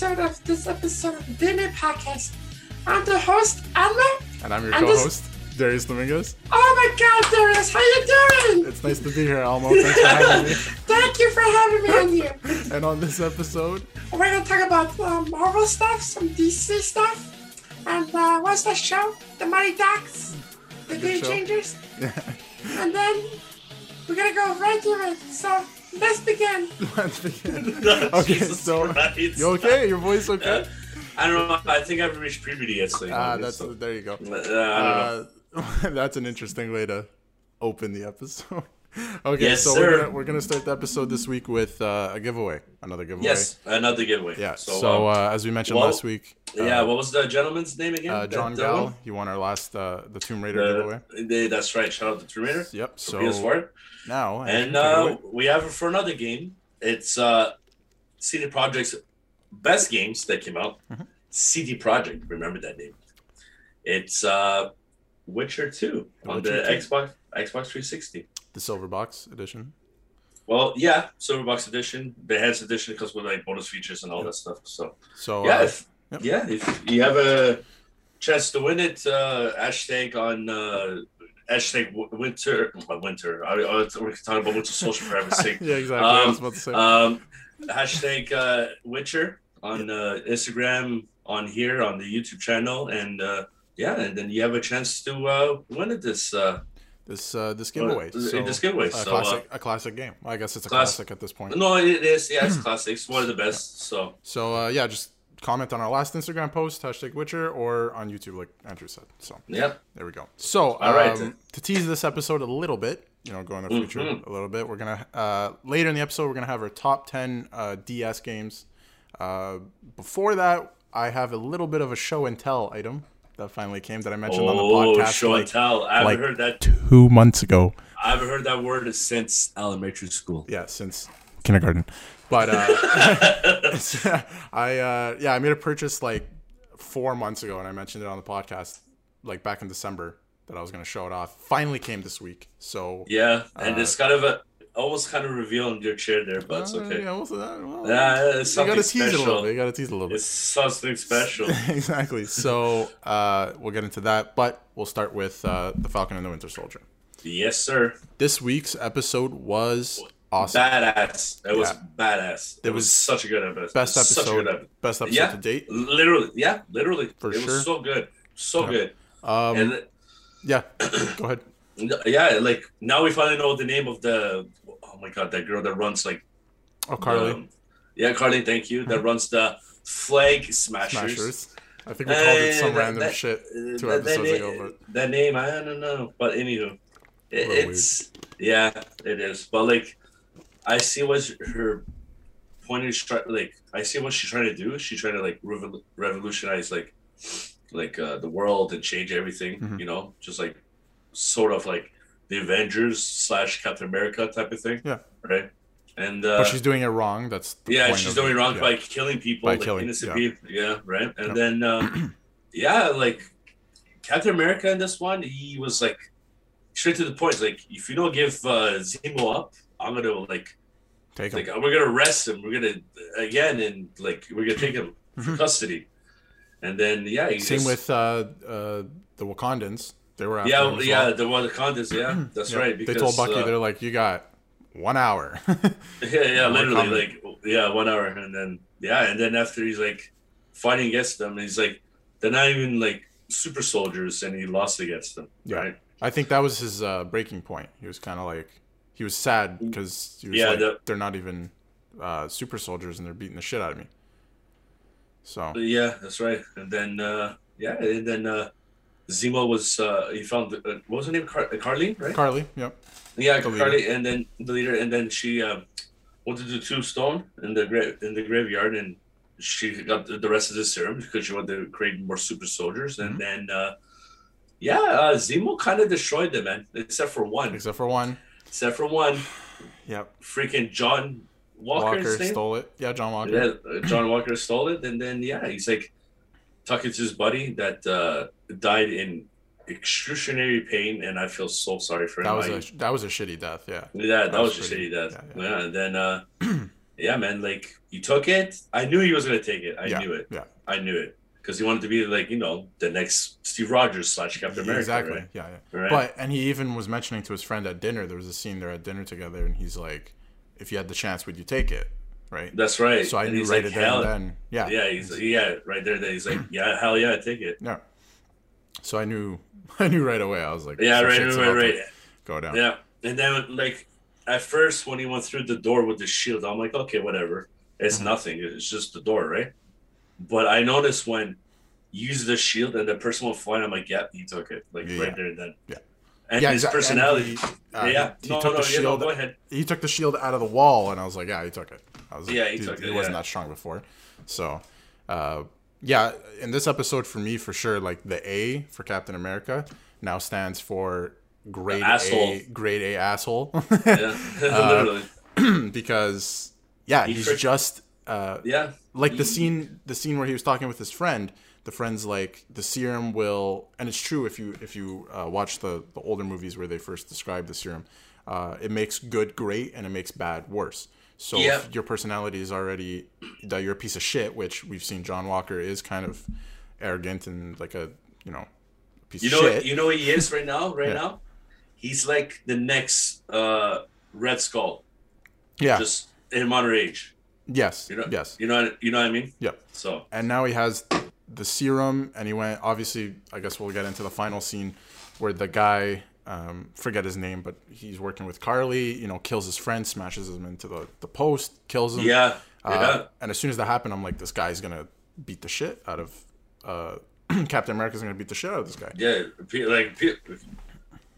episode of this episode of the Dinner Podcast. I'm the host, Alma. And I'm your And co-host, Darius Dominguez. Oh my god, Darius, how are you doing? It's nice to be here, Almo. Thanks for having me. Thank you for having me on here. And on this episode, We're gonna talk about uh, Marvel stuff, some DC stuff, and uh, what's that show? The Mighty Ducks, the Good Game show. Changers, and then we're gonna go right to it. So let's begin. let's begin. Okay, Jesus so Christ. you okay? Your voice okay? I don't know. I think I've reached puberty yet. So, Ah, that's so- there you go. uh, I don't know. Uh, that's an interesting way to open the episode. okay, Yes, so sir. we're gonna we're gonna start the episode this week with uh, a giveaway, another giveaway. Yes, another giveaway. Yeah. So, So, um, uh, as we mentioned well, last week, uh, yeah. What was the gentleman's name again? uh, John that Gal, he won our last uh, the Tomb Raider giveaway. They- that's right. Shout out to Tomb Raider. Yep. So So PS4. Now, And uh, we have it for another game. It's uh, CD Projekt's best games that came out. Mhm. CD Projekt, remember that name. It's uh, Witcher 2 The on Witcher the 2. Xbox Xbox 360. the silver box edition. Well, yeah, Silver Box Edition, the Enhanced Edition comes with like bonus features and all that stuff. So So yeah, uh, if, yep. yeah, if you have a chance to win it, uh, hashtag on uh, hashtag winter, well, winter. I, I, we're talking about Winter Soldier for heaven's sake. yeah, exactly. I was Um, about to say. Um, hashtag uh, Witcher on uh, Instagram, on here, on the YouTube channel, and uh, yeah, and then you have a chance to uh, win it this uh, this uh, this giveaway. uh, So, this giveaway. a So, classic, a classic game. I guess it's a Class- classic at this point. uh, no, it is. Yeah, it's classic. It's one of the best. So So uh, yeah, just comment on our last Instagram post hashtag Witcher or on YouTube, like Andrew said. So yeah, there we go. So All right. um, to tease this episode a little bit, you know, go in the future Mhm. a little bit. We're gonna uh, later in the episode we're gonna have our top ten uh, DS games. Uh, before that, I have a little bit of a show and tell item that finally came that I mentioned on the oh, podcast show like and tell. I haven't like- heard that. two months ago. I haven't heard that word since elementary school. Yeah, since kindergarten. But uh, I uh, yeah, I made a purchase like four months ago, and I mentioned it on the podcast like back in December that I was going to show it off. Finally came this week, so Yeah, and Uh, it's kind of a almost kind of revealed your chair there, but it's Uh, okay. yeah, what's that? Well, Yeah, it's you got something to tease it a little bit. You got to tease it a little bit. It's something special. exactly. So uh, we'll get into that, but we'll start with uh, the Falcon and the Winter Soldier. yes, sir. This week's episode was awesome. Badass. It was Yeah. badass. It, It was, was such a good episode. Best episode, episode. best episode Yeah. to date. Literally, yeah, literally. For it sure. was so good, so Yeah. good. Um, and yeah, go ahead. yeah, like now we finally know the name of the. Oh my god, that girl that runs like. Oh, Karli. um, yeah, Karli. Thank you. That runs the Flag Smashers. Smashers. I think we called it some Uh, random that- shit Uh, two that- that episodes na- ago, but that name I don't know, but anywho, it, it's yeah, it is. But like, I see what her point is. Try, like, I see what she's trying to do. She's trying to like revol- revolutionize like, like uh, the world and change everything. Mhm. You know, just like sort of like the Avengers slash Captain America type of thing. Yeah. Right. And uh, but she's doing it wrong. That's the yeah, she's doing it. wrong Yeah. by killing people, By like killing, innocent yeah. people. Yeah, right. And Yep. then, uh, yeah, like Captain America in this one, he was like straight to the point. Like, if you don't give uh, Zemo up, I'm gonna like, Take him. like we're gonna arrest him. We're gonna again, and like we're gonna take him for Mhm. custody. And then, yeah, Same just- with uh, uh, the Wakandans. They were after yeah, yeah, well. the Wakandans. Yeah, that's Yeah. right. Because they told Bucky, uh, they're like, you got one hour. Yeah, yeah, literally, like yeah, one hour, and then yeah, and then after he's like fighting against them, he's like they're not even like super soldiers, and he lost against them, Yeah. right? I think that was his uh, breaking point. He was kind of like, he was sad because he was Yeah, like, the- they're not even uh, super soldiers and they're beating the shit out of me. So yeah, that's right. And then uh yeah, and then uh Zemo was uh he found uh, what was her name? Car- Karli, right? Karli, yep. yeah, the leader. Karli, and then the leader, and then she um went to the tombstone in the gra- in the graveyard, and she got the the rest of the serum because she wanted to create more super soldiers, and Mhm. then uh yeah, uh, Zemo kind of destroyed them, man. Except for one. Except for one. Except for one. Yep. Freaking John Walker. Stole it. Yeah, John Walker. Yeah, uh, John Walker stole it, and then yeah, he's like talking to his buddy that uh, died in excruciating pain, and I feel so sorry for him. That was I- a that was a shitty death. Yeah. yeah, that, that was, was a pretty- shitty death. yeah, Yeah, and then uh, yeah, man, like you took it. I knew he was gonna take it. I yeah, knew it. Yeah, I knew it because he wanted to be like you know the next Steve Rogers slash Captain America. exactly. Right? Yeah, yeah. Right. But and he even was mentioning to his friend at dinner. There was a scene they're at dinner together, and he's like, "If you had the chance, would you take it?" Right. That's right. so I And knew right like, there and then. Yeah. Yeah, he's yeah right there. Then he's like, yeah, hell yeah, take it. Yeah. So I knew, I knew right away. I was like, Yeah, right, shit's right, right. Go down. Yeah, and then like at first when he went through the door with the shield, I'm like, okay, whatever. It's Mm-hmm. nothing. It's just the door, right? But I noticed when use the shield and the person went flying, I'm like, yeah, he took it, like Yeah. right there and then. Yeah. And Yeah, his exa- and personality. he, uh, yeah, he, he no, took no, the yeah, no, shield. go ahead. he took the shield out of the wall, and I was like, yeah, he took it. I was like, Yeah, he took He it, wasn't that strong before. So, uh, yeah, in this episode for me, for sure, like the A for Captain America now stands for grade asshole. A, grade A asshole, Yeah, Uh, literally. because yeah, He he's frick- just uh, Yeah, like the scene the scene where he was talking with his friend the friend's like the serum will and it's true if you if you uh, watch the the older movies where they first describe the serum uh, it makes good great and it makes bad worse so Yeah. if your personality is already that you're a piece of shit which we've seen john walker is kind of arrogant and like a you know piece You of know, shit what, you know what he is right now. Right Yeah. now, he's like the next uh, Red Skull, yeah just in modern age. Yes You know, yes. You know, you know what I mean. yep. So. And now he has the serum and he went obviously i guess we'll get into the final scene where the guy um, forget his name but he's working with karli you know kills his friend smashes him into the, the post kills him. Yeah, Uh, yeah. and as soon as that happened i'm like this guy's gonna beat the shit out of uh, captain america's gonna beat the shit out of this guy. Yeah, like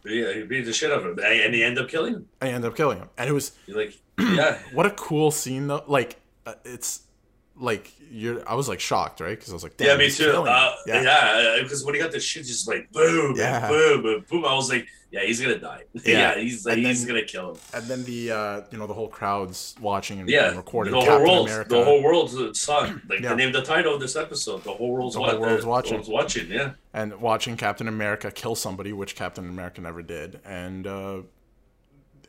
yeah, he beat the shit out of him, and he ended up killing him. and he ended up killing him. And it was You're like, yeah, what a cool scene though. Like it's like you're i was like shocked right because i was like yeah, me too. Uh, yeah, because when he got the shit, just like boom, Yeah. boom, boom, boom. I was like, yeah, he's gonna die. Yeah. Yeah, he's like, And he's gonna kill him. and then the uh you know the whole crowd's watching and, Yeah, and recording the whole Captain world, America. the whole world saw it. like Yeah. the name, the title of this episode. The whole world's, The whole world's uh, watching. world's watching. Yeah, and watching Captain America kill somebody, which Captain America never did, and uh,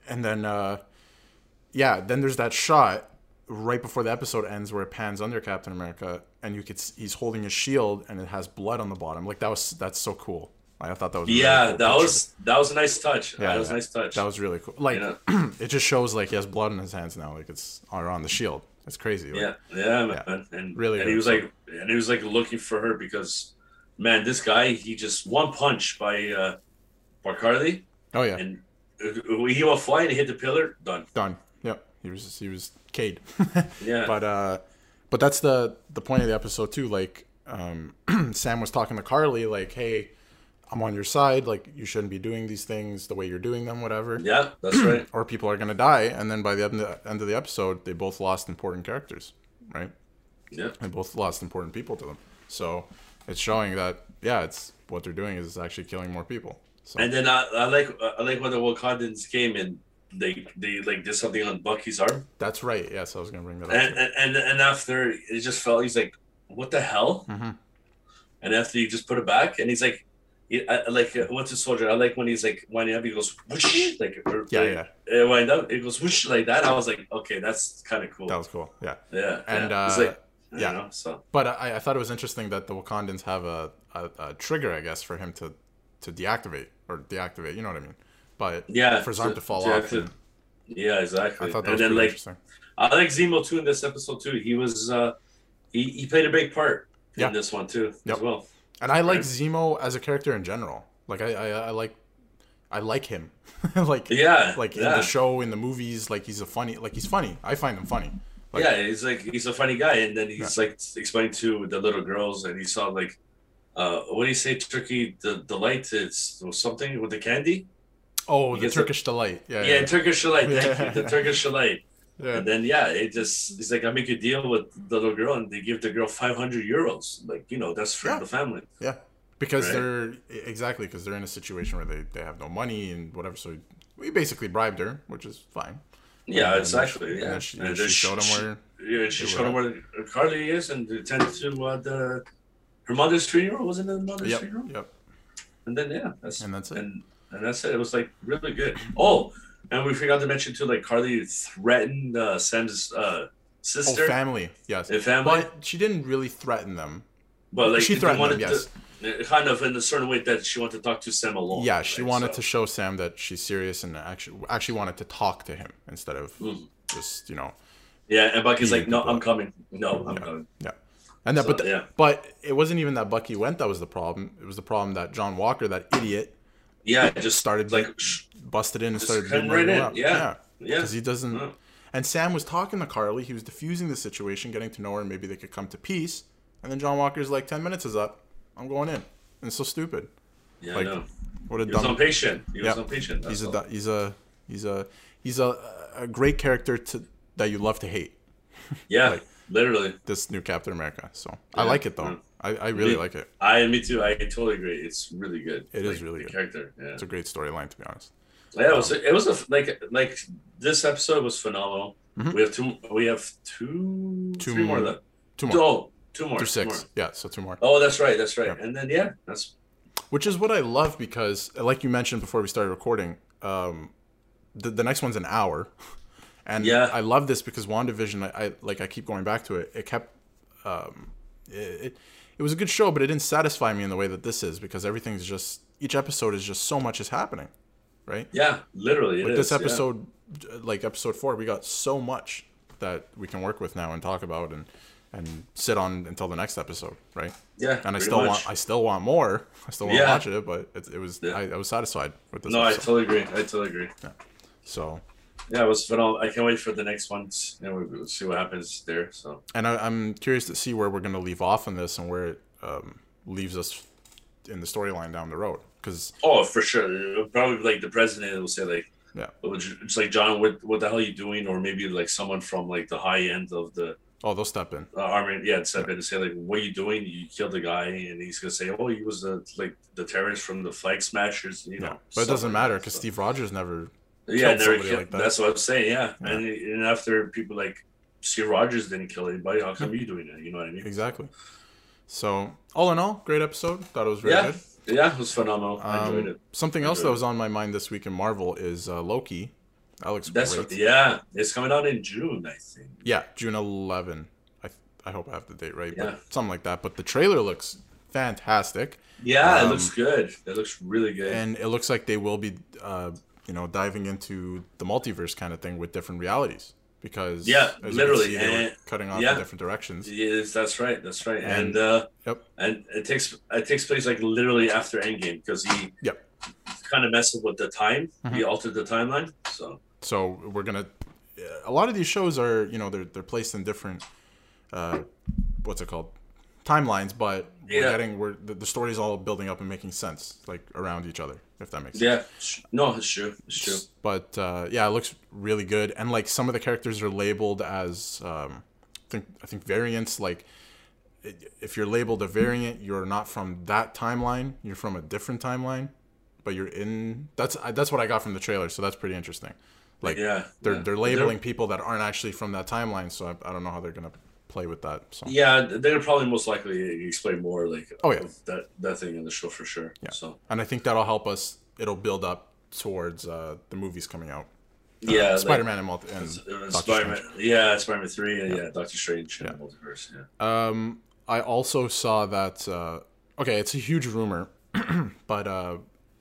and then uh, yeah, then there's that shot right before the episode ends where it pans under Captain America, and you could he's holding his shield and it has blood on the bottom. Like that was that's so cool. Like, I thought that was a really yeah, cool that picture. was that was a nice touch. Yeah, that was a nice touch. that was really cool. Like Yeah. it just shows like he has blood on his hands now, like it's on on the shield. It's crazy. Like, Yeah, yeah, Yeah. man. And Really and he was like, and he was like looking for her because, man, this guy, he just one punch by uh, by Karli, Oh yeah, and uh, he went flying, he hit the pillar, done. done. He was he was Cade. Yeah, but uh but that's the the point of the episode too like um sam was talking to karli like hey i'm on your side like you shouldn't be doing these things the way you're doing them whatever. Yeah, that's right. or people are gonna die and then by the end of the, end of the episode they both lost important characters right? Yeah, they both lost important people to them. So it's showing that yeah it's what they're doing is actually killing more people so. And then I, I like I like when the Wakandans came and they they like did something on Bucky's arm, that's right yes i was gonna bring that up and and and, and after it just felt he's like, what the hell? Mhm. And after you just put it back, and he's like. he- I, like uh, what's a soldier? I like when he's like winding up. He goes whoosh, like or- yeah yeah it wind up. It goes whoosh like that. I was like, okay, that's kind of cool. that was cool yeah yeah, and yeah. Uh like, yeah. yeah, know, so But I, I thought it was interesting that the Wakandans have a, a, a trigger, I guess, for him to, to deactivate or deactivate. You know what I mean? But yeah, for arm so- to fall to- off, to- and yeah, exactly. I thought that and was then like interesting. I like Zemo too in this episode too. He was uh he, he played a big part Yeah. in this one too Yep. as well. And I like Right. Zemo as a character in general. Like I, I, I like, I like him. like Yeah, like in the show, in the movies, like he's a funny, like he's funny. I find him funny. Like, yeah, he's like he's a funny guy, and then he's like explaining to the little girls, and he saw like, uh, what do you say, Turkey the delight? Or something with the candy. Oh, the Turkish delight. Yeah, Yeah, yeah, Turkish delight. Thank Yeah. you, the Turkish delight. yeah. And then yeah, it just it's like I make a deal with the little girl, and they give the girl five hundred euros. Like you know, that's for Yeah. the family. Yeah, because Right. they're exactly because they're in a situation where they, they have no money and whatever. So we basically bribed her, which is fine. Yeah, And it's actually she- yeah. And she, And she showed him where. Yeah, she showed were where Karli is and attended to uh, the her mother's funeral. Wasn't it the mother's Yep, funeral? yep, And then yeah, that's and that's it. and and that's it. It was like really good. Oh, and we forgot to mention too, like Karli threatened uh, Sam's uh, sister, Oh, family. Yes. A family? But she didn't really threaten them. but like she threatened them, yes. to, uh, kind of in a certain way that she wanted to talk to Sam alone. Yeah, she right? wanted So- to show Sam that she's serious and actually actually wanted to talk to him instead of Mm. just you know Yeah, and Bucky's like, "No, I'm up." coming. No, I'm Yeah. coming." yeah. And that, So, but yeah. but it wasn't even that Bucky went that was the problem. It was the problem that John Walker, that idiot, Yeah, it just started like, sh- busted in and started come right in, up. yeah. yeah, because he doesn't. Yeah. And Sam was talking to Karli. He was diffusing the situation, getting to know her. Maybe they could come to peace. And then John Walker's like, 10 minutes is up. I'm going in. And it's so stupid. yeah, like, I know. What a He was dumb. impatient. He was Yeah. impatient. He's a he's a he's a he's a a great character to that you love to hate. yeah, like- literally. This new Captain America. So I like it though. yeah. I, I really Me- like it. I, me too. I totally agree. It's really good. It It is really the good. Character. Yeah. It's a great storyline to be honest. Yeah, it was. It was a, like like this episode was phenomenal. Mhm. We have two. We have two. Two more more. left. Two more. Oh, two more. Two six. more. Yeah, so two more. Oh, that's right. That's right. Yeah. And then yeah, that's Which is what I love because, like you mentioned before we started recording, um, the, the next one's an hour, and Yeah. I love this because Wandavision. I, I like I keep going back to it. It kept, um, it, it it was a good show, but it didn't satisfy me in the way that this is because everything's just each episode is just so much is happening, right? yeah, literally. it With this is, yeah. episode, like episode four, we got so much that we can work with now and talk about and and sit on until the next episode, right? Yeah, And I still much. want I still want more. I still want to Yeah. watch it, but it, it was Yeah. I, I was satisfied with this. No, I totally agree. I totally agree. so Yeah, it was phenomenal. I can't wait for the next ones. And we- we'll see what happens there. So and I, I'm curious to see where we're gonna leave off on this and where it um, leaves us in the storyline down the road. Because oh, for sure, probably like the president will say like, Yeah. it's like John, what what the hell are you doing? Or maybe like someone from like the high end of the oh, they'll step in. uh, army, yeah, step in and say like, "What are you doing? You killed the guy," and he's gonna say, "Oh, he was the like the terrorist from the Flag Smashers." You know, Yeah, but it doesn't like matter because. Steve Rogers never. Yeah, killed never killed. like that. That's what I'm saying. Yeah, Yeah. and and after people like Steve Rogers didn't kill anybody, how come you doing it? You know what I mean? Exactly. So all in all, great episode. Thought it was very Yeah, good. yeah, it was phenomenal. I enjoyed Um, it. something else that was on my mind this week in Marvel is uh, Loki. That looks That's great. yeah. It's coming out in June, I think. Yeah, June 11. I I hope I have the date right, Yeah. but something like that. But the trailer looks fantastic, Yeah, Um, it looks good. It looks really good. and it looks like they will be, uh, you know, diving into the multiverse kind of thing with different realities because Yeah, literally, see, and- cutting off yeah. in different directions. Yes, that's right. That's right. And- And, uh, Yep. and it takes it takes place like literally after Endgame because he Yep. kind of messed with the time. Mm-hmm. He altered the timeline. So So we're gonna. A lot of these shows are, you know, they're they're placed in different, uh, what's it called, timelines, but we're Yeah. getting we're the, the story's all building up and making sense like around each other, if that makes sense. yeah, no, it's true. It's true. But uh, yeah, it looks really good, and like some of the characters are labeled as, um, I think I think variants. Like, if you're labeled a variant, you're not from that timeline. You're from a different timeline, but you're in. That's that's what I got from the trailer, so that's pretty interesting. Like, Yeah, they're yeah. they're labeling people that aren't actually from that timeline, so I, I don't know how they're gonna play with that. So Yeah, they're probably most likely explain more like Oh, yeah. that that thing in the show for sure. Yeah. So and I think that'll help us. It'll build up towards uh, the movies coming out. Uh, yeah, Spider-Man and, multi- and Uh, Spider-Man, yeah, Spider-Man three, and yeah, Doctor Strange, and Yeah. the multiverse. Yeah. Um, I also saw that. Uh, okay, it's a huge rumor, but uh,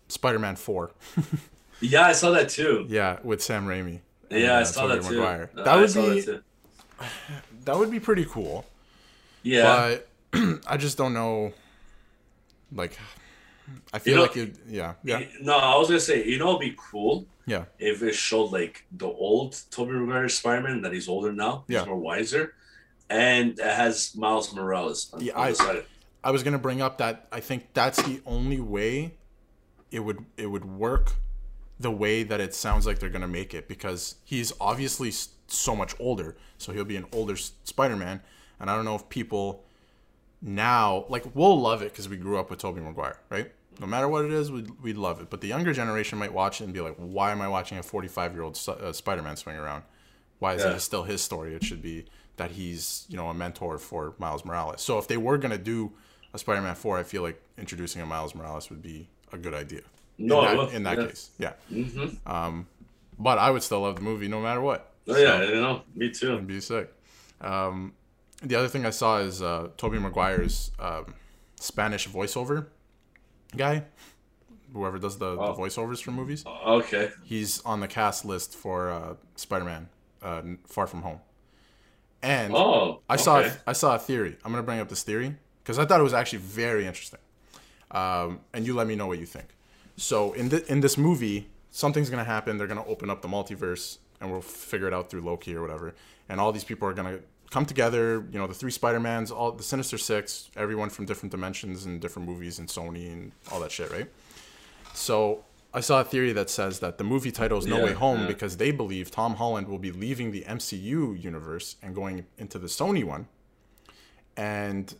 Spider-Man Four, yeah, I saw that too. yeah, with Sam Raimi. and, Yeah, I uh, saw Tobey that too. Maguire. Uh, That I would be too. That would be pretty cool. Yeah, But I just don't know. Like, I feel know- like it. Yeah, yeah, No, I was gonna say, you know, it'd be cool yeah, if it showed like the old Tobey Maguire Spider-Man that he's older now, he's more wiser, and it has Miles Morales. On, Yeah, on I-. I was gonna bring up that I think that's the only way it would it would work the way that it sounds like they're gonna make it because he's obviously so much older, so he'll be an older Spider-Man, and I don't know if people now like we'll love it because we grew up with Tobey Maguire, right? No matter what it is, we'd, we'd love it. But the younger generation might watch it and be like, "Why am I watching a 45 year old uh, Spider-Man swing around? Why is Yeah. it still his story? It should be that he's you know a mentor for Miles Morales." So if they were gonna do a Spider-Man 4, I feel like introducing a Miles Morales would be a good idea. No, in that, in that yeah. case, yeah. Mm-hmm. But I would still love the movie no matter what. Oh yeah, you know, me too. It'd be sick. Um, the other thing I saw is uh, Tobey Maguire's um, Spanish voiceover guy, whoever does the, Oh. the voiceovers for movies. Okay. He's on the cast list for uh, Spider-Man: uh, Far From Home. And Oh. I saw okay. I saw a theory. I'm gonna bring up this theory because I thought it was actually very interesting. Um, and you let me know what you think. So in the, in this movie, something's gonna happen. They're gonna open up the multiverse, and we'll figure it out through Loki or whatever. And all these people are gonna come together. You know, the three Spider Mans, all the Sinister Six, everyone from different dimensions and different movies and Sony and all that shit, right? So I saw a theory that says that the movie title is No Yeah, Way Home yeah. because they believe Tom Holland will be leaving the MCU universe and going into the Sony one, and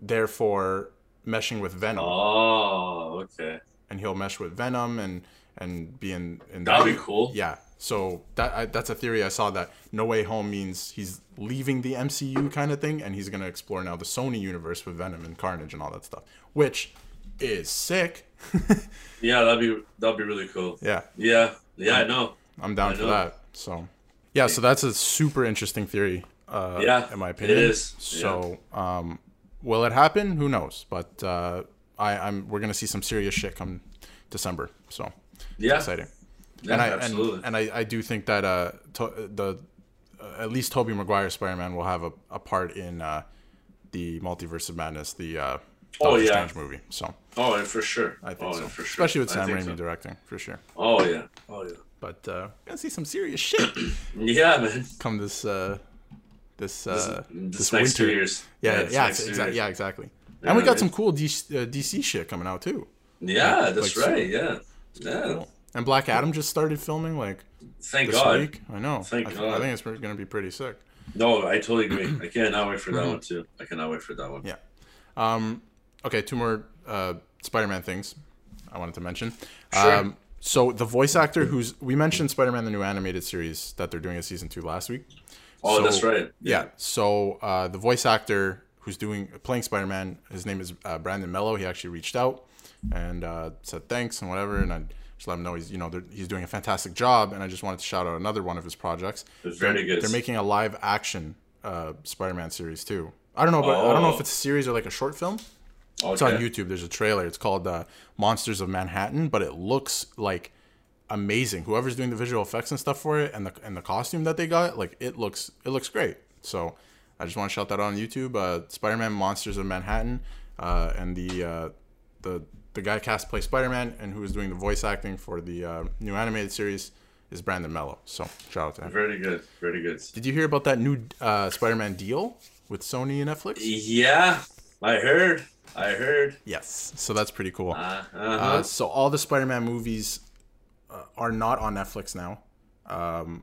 therefore meshing with Venom, Oh, okay. and he'll mesh with Venom and and be in. in That'd that- be cool. Yeah. So that I, that's a theory I saw that No Way Home means he's leaving the MCU kind of thing, and he's gonna explore now the Sony universe with Venom and Carnage and all that stuff, which is sick. Yeah, that'd be that'd be really cool. yeah. Yeah. Yeah, I know. I'm down I for know. that. So, yeah, so that's a super interesting theory. Uh, Yeah, in my opinion. is. So, um, will it happen? Who knows? But uh, I, I'm we're gonna see some serious shit come December. So Yeah. exciting. Yeah, and I absolutely. and, and I, I do think that uh, to, the uh, at least Tobey Maguire Spider Man will have a, a part in uh, the Multiverse of Madness, the uh, Oh, Doctor yeah. Strange movie. So oh, and for sure. I think oh, so, for sure. especially with Sam Raimi so. directing for sure. Oh yeah. Oh yeah. But uh, gonna see some serious shit. Yeah, man. come this uh this uh this, this, next winter. two years. Yeah, yeah, next two exactly. Yeah, exactly. and we got man. some cool DC, uh, DC shit coming out too. Yeah, that's like, right. Yeah. Yeah. Cool. And Black Adam just started filming like Thank this God. week. I know. Thank I, th- God. I think it's going to be pretty sick. No, I totally agree. I cannot wait for that one too. I cannot wait for that one. Mm-hmm. Yeah. Um. Okay, two more uh Spider-Man things I wanted to mention. Sure. Um. So the voice actor who's we mentioned Spider-Man the new animated series that they're doing a season two last week. Oh, So- that's right. Yeah. So uh, the voice actor who's doing playing Spider Man, his name is uh, Brandon Mello. He actually reached out and uh, said thanks and whatever, and I just let him know he's you know he's doing a fantastic job. And I just wanted to shout out another one of his projects. It's very they're, good. They're making a live action uh, Spider Man series too. I don't know, but I don't know if Oh. it's a series or like a short film. Okay. It's on YouTube. There's a trailer. It's called uh, Monsters of Manhattan, but it looks like amazing. Whoever's doing the visual effects and stuff for it, and the and the costume that they got, like it looks it looks great. So I just want to shout that out on YouTube. Uh, Spider-Man: Monsters of Manhattan, uh, and the uh, the the guy cast to play Spider-Man and who is doing the voice acting for the uh, new animated series is Brandon Mello. So shout out to him. Very good. Very good. Did you hear about that new uh, Spider-Man deal with Sony and Netflix? Yeah, I heard. I heard. Yes. So that's pretty cool. Uh, uh-huh. Uh, so all the Spider-Man movies uh, are not on Netflix now, um,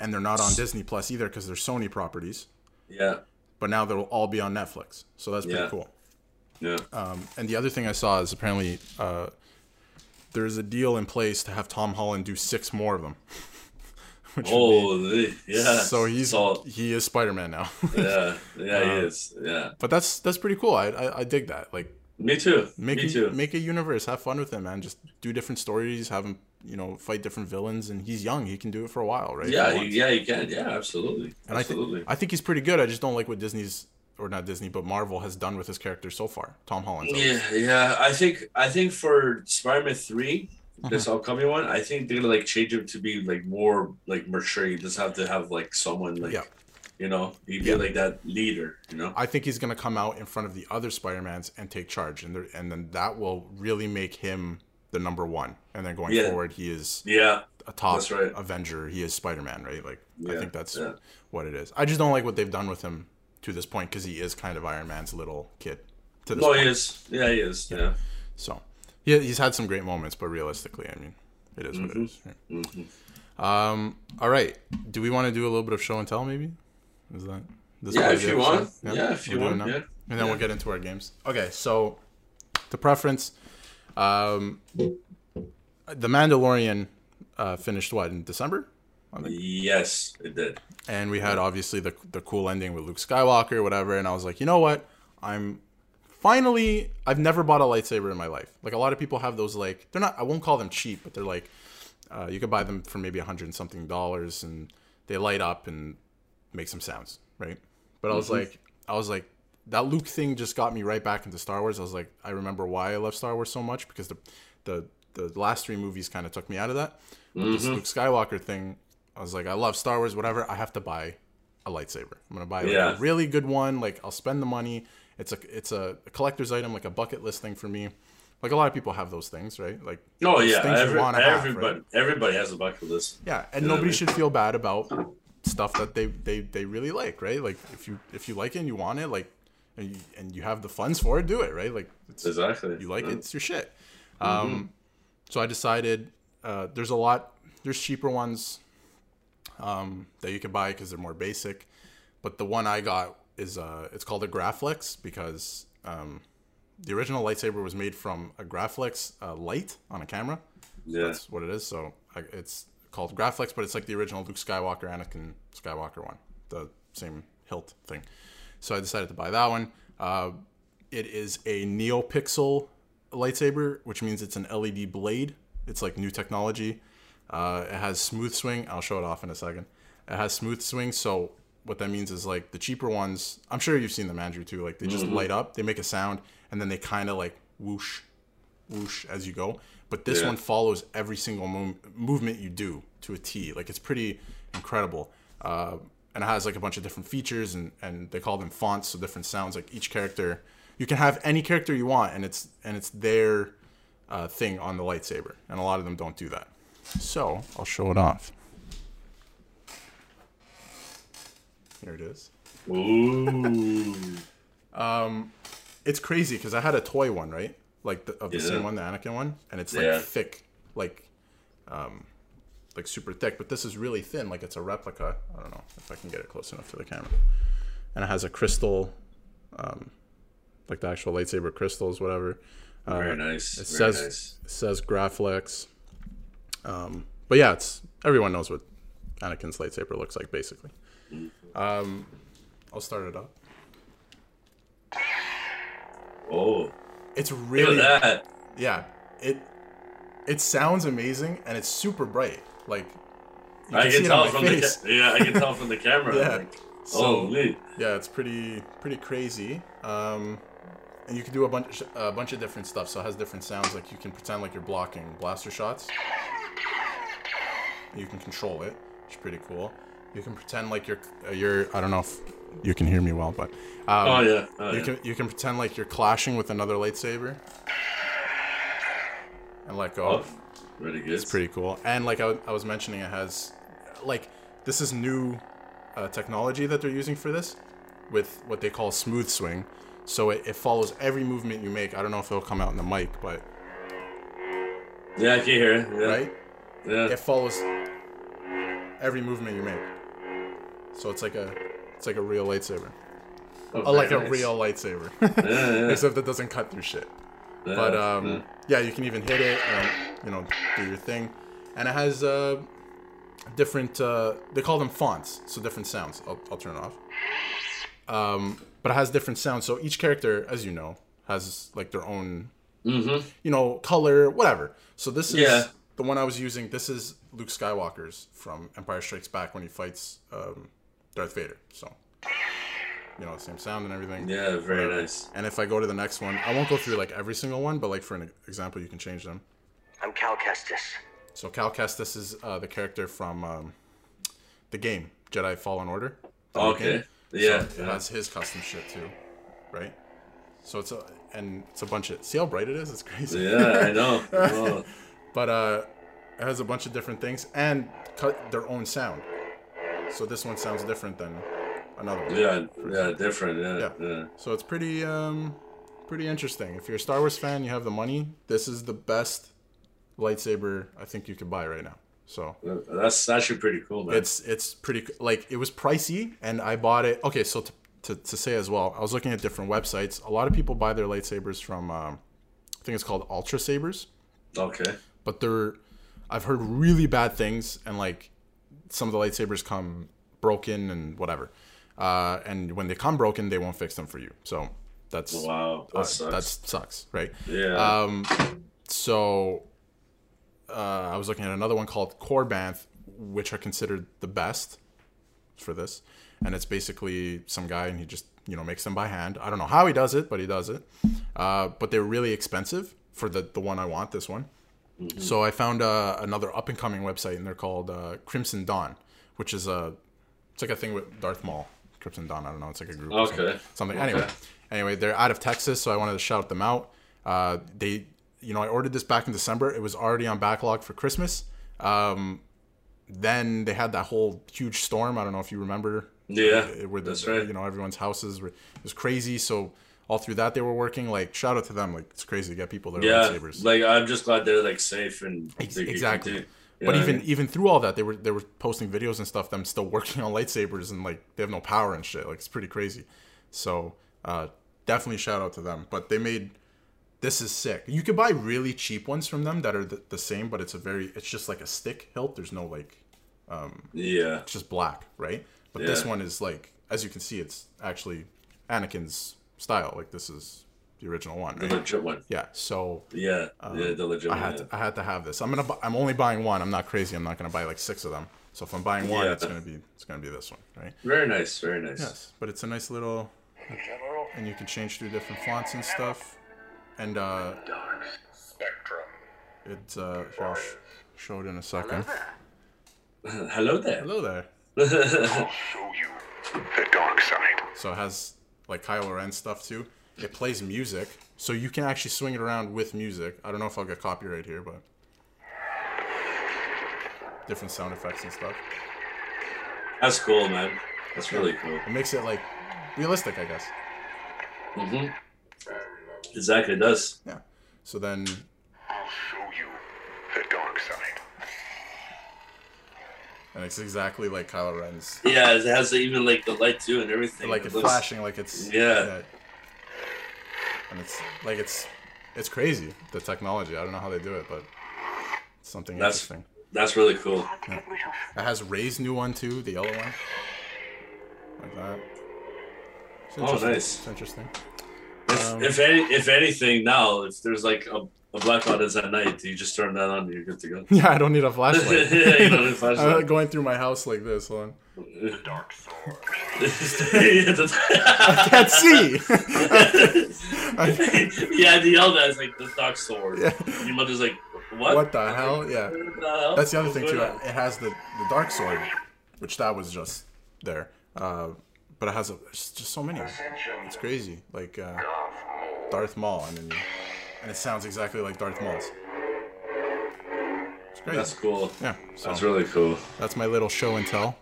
and they're not on Disney Plus either because they're Sony properties. yeah. But now they'll all be on Netflix, so that's pretty Yeah. cool. Yeah. Um, and the other thing I saw is apparently uh, there's a deal in place to have Tom Holland do six more of them. Which would be- Yeah. so he's So, he is Spider-Man now. yeah. Yeah, he Uh, is. Yeah. but that's that's pretty cool. I, I I dig that. Like Me too. make Me a, too. make a universe have fun with him man just do different stories have him you know fight different villains and he's young he can do it for a while right yeah, he he, yeah, you can. Yeah, absolutely. and I absolutely. I think he's pretty good I just don't like what Disney's or not Disney but Marvel has done with his character so far Tom Holland Yeah, yeah. I think I think for Spider-Man three, this Uh-huh. upcoming one, I think they're gonna like change him to be like more like mature. He doesn't have to have like someone like Yeah. you know, he'd be Yeah. like that leader, you know? I think he's gonna come out in front of the other Spider-Mans and take charge and there, and then that will really make him the number one and then going Yeah. forward he is Yeah. a top right. Avenger he is Spider-Man right like I think that's yeah. what it is I just don't like what they've done with him to this point because he is kind of Iron Man's little kid to this No, point. he is. Yeah, he is. Yeah. So, yeah, he's had some great moments, but realistically, I mean, it is what it is. right? Um, all right. Do we want to do a little bit of show and tell, maybe? Is that this Yeah, if you want. Yeah, if you We'll want, yeah. And then we'll get into our games. Okay, so the preference. Um, the Mandalorian uh, finished what in December, Yes, it did. and we had obviously the the cool ending with Luke Skywalker, whatever. And I was like, you know what? I'm finally. I've never bought a lightsaber in my life. Like a lot of people have those. Like they're not. I won't call them cheap, but they're like uh, you could buy them for maybe a hundred and something dollars, and they light up and make some sounds, right? But I was like, I was like, that Luke thing just got me right back into Star Wars. I was like, I remember why I love Star Wars so much because the the the last three movies kind of took me out of that. But This Luke Skywalker thing, I was like, I love Star Wars, whatever. I have to buy a lightsaber. I'm gonna buy like, Yeah. a really good one. Like I'll spend the money. It's a it's a collector's item, like a bucket list thing for me. Like a lot of people have those things, right? Like Oh yeah, every, wanna have, right? everybody everybody has a bucket list. Yeah, and You know I nobody mean? should feel bad about stuff that they, they they really like, right? Like if you if you like it and you want it, like and you, and you have the funds for it, do it, right? Like it's, Exactly. you like it, it's your shit. Um, so I decided uh, there's a lot there's cheaper ones um, that you can buy because they're more basic, but the one I got is uh, it's called a Graflex because um, the original lightsaber was made from a Graflex uh, light on a camera. Yeah. That's what it is. So I, it's called Graflex, but it's like the original Luke Skywalker, Anakin Skywalker one, the same hilt thing. So I decided to buy that one. Uh, it is a NeoPixel lightsaber, which means it's an LED blade. It's like new technology. Uh, it has smooth swing. I'll show it off in a second. It has smooth swing. So what that means is like the cheaper ones. I'm sure you've seen them, Andrew, too. Like they just light up, they make a sound, and then they kind of like whoosh, whoosh as you go. But this Yeah. one follows every single mov- movement you do to a T. Like it's pretty incredible. Uh, and it has like a bunch of different features, and, and they call them fonts, so different sounds. Like each character, you can have any character you want, and it's and it's their uh, thing on the lightsaber. And a lot of them don't do that. So I'll show it off. Here it is. Ooh. um, It's crazy because I had a toy one, right? Like the, of the Yeah. same one, the Anakin one, and it's like Yeah. thick, like, um, like super thick. But this is really thin, like it's a replica. I don't know if I can get it close enough to the camera. And it has a crystal, um, like the actual lightsaber crystals, whatever. Uh, Very nice. It Very says nice. it says Graflex. Um, but yeah, it's everyone knows what Anakin's lightsaber looks like, basically. Um, I'll start it up. Oh, It's look really at that. yeah it it sounds amazing and it's super bright like you I can can tell from the ca- yeah, I can tell from the camera. Yeah. Like, So- holy. yeah it's pretty pretty crazy um and you can do a bunch a bunch of different stuff so it has different sounds like you can pretend like you're blocking blaster shots you can control it which is pretty cool you can pretend like you're uh, you're i don't know if you can hear me well but um, Oh yeah. Oh, You yeah. can you can pretend like you're clashing with another lightsaber and let go. Oh, really good. It's pretty cool. And like I was mentioning, it has like this is new uh, technology that they're using for this with what they call smooth swing. So it, it follows every movement you make. I don't know if it'll come out in the mic, but Yeah, I can hear it. Yeah. right, Yeah. it follows every movement you make. So it's like a it's like a real lightsaber, Oh, oh, like very a real lightsaber, Yeah, yeah, except it doesn't cut through shit. yeah, But um, yeah. you can even hit it and you know do your thing, and it has uh, different. Uh, they call them fonts, so different sounds. I'll, I'll turn it off. Um, but it has different sounds. So each character, as you know, has like their own, Mhm. you know, color, whatever. So this is. The one I was using. This is Luke Skywalker's from Empire Strikes Back when he fights um, Darth Vader. So you know, same sound and everything. Yeah, very Whatever. nice. And if I go to the next one, I won't go through like every single one, but like for an example, you can change them. I'm Cal Kestis. So Cal Kestis is uh, the character from um, the game Jedi Fallen Order. Okay. game. Yeah. So it has his custom shit too, right? So it's a and it's a bunch of see how bright it is. It's crazy. Yeah, I know. I know. But uh, it has a bunch of different things and cut their own sound. So this one sounds different than another one. Yeah, yeah, different. Yeah, Yeah. yeah. So it's pretty um pretty interesting. If you're a Star Wars fan, you have the money. This is the best lightsaber I think you could buy right now. So That's actually pretty cool, man. it's it's pretty like it was pricey and I bought it. Okay, so to, to, to say as well, I was looking at different websites. A lot of people buy their lightsabers from um, I think it's called Ultra Sabers, okay. But they're I've heard really bad things and like some of the lightsabers come broken and whatever. Uh, and when they come broken, they won't fix them for you. So that's Wow, that uh, sucks. that sucks, right? yeah. Um, so uh, I was looking at another one called Korbanth, which are considered the best for this, and it's basically some guy and he just you know makes them by hand. I don't know how he does it, but he does it. Uh, but they're really expensive for the the one I want. This one. So I found uh, another up and coming website, and they're called uh, Crimson Dawn, which is a it's like a thing with Darth Maul. Crimson Dawn. I don't know. It's like a group. Okay. Something. something. Anyway, anyway, they're out of Texas, so I wanted to shout them out. Uh, they, you know, I ordered this back in December. It was already on backlog for Christmas. Um, then they had that whole huge storm. I don't know if you remember. Yeah, where the, that's right. You know, everyone's houses were it was crazy. So all through that they were working. Like shout out to them. Like it's crazy to get people their Yeah, lightsabers. like I'm just glad they're like safe and Ex- they can exactly. But what I even mean? even through all that, they were they were posting videos and stuff. Them still working on lightsabers and like they have no power and shit. Like it's pretty crazy. So uh, definitely shout out to them. But they made this is sick. You could buy really cheap ones from them that are the, the same, but it's a very it's just like a stick hilt. There's no like um, yeah, it's just black, right? But this one is like as you can see, it's actually Anakin's style. Like this is the original one, the legit one. Yeah. So Yeah, yeah, the legit Um, I one. had yeah. to, I had to have this. I'm gonna. bu- I'm only buying one. I'm not crazy. I'm not gonna buy like six of them. So if I'm buying one, Yeah. it's gonna be it's gonna be this one, right? Very nice, very nice. Yes, but it's a nice little, General. and you can change through different fonts and stuff. And uh, Dark Spectrum. it's uh, here, I'll show it in a second. Hello there. Hello there. I'll show you the dark side. So it has like Kylo Ren stuff too. It plays music, so you can actually swing it around with music. I don't know if I'll get copyright here, but different sound effects and stuff. That's cool, man. That's really cool. It makes it like realistic, I guess. hmm Exactly, it does. Yeah. So then I'll show you the dark side. And it's exactly like Kylo Ren's. Yeah, it has even like the light too and everything. Like It it's looks- flashing, like it's Yeah. And it's like it's it's crazy the technology. I don't know how they do it, but it's something That's- interesting. That's really cool. It has Rey's new one too, the yellow one, like that. It's Oh, interesting. nice. It's interesting. If, Um, if any, if anything, now if there's like a, a blackout is at night, you just turn that on, you're good to go. Yeah, I don't need a flashlight. Yeah, you don't need a flashlight. I'm going through my house like this. Hold on. The dark sword. I can't see. yeah, the yelled at is like the dark sword. Yeah. Your mother's like, what? What the hell? Yeah. What the hell? That's the other What's thing too. on? It has the the dark sword, which that was just there. Uh, but it has a, just so many. It's crazy. Like uh, Darth Maul, and then you, and it sounds exactly like Darth Maul's. It's great. That's cool. yeah. So That's really cool. that's my little show and tell.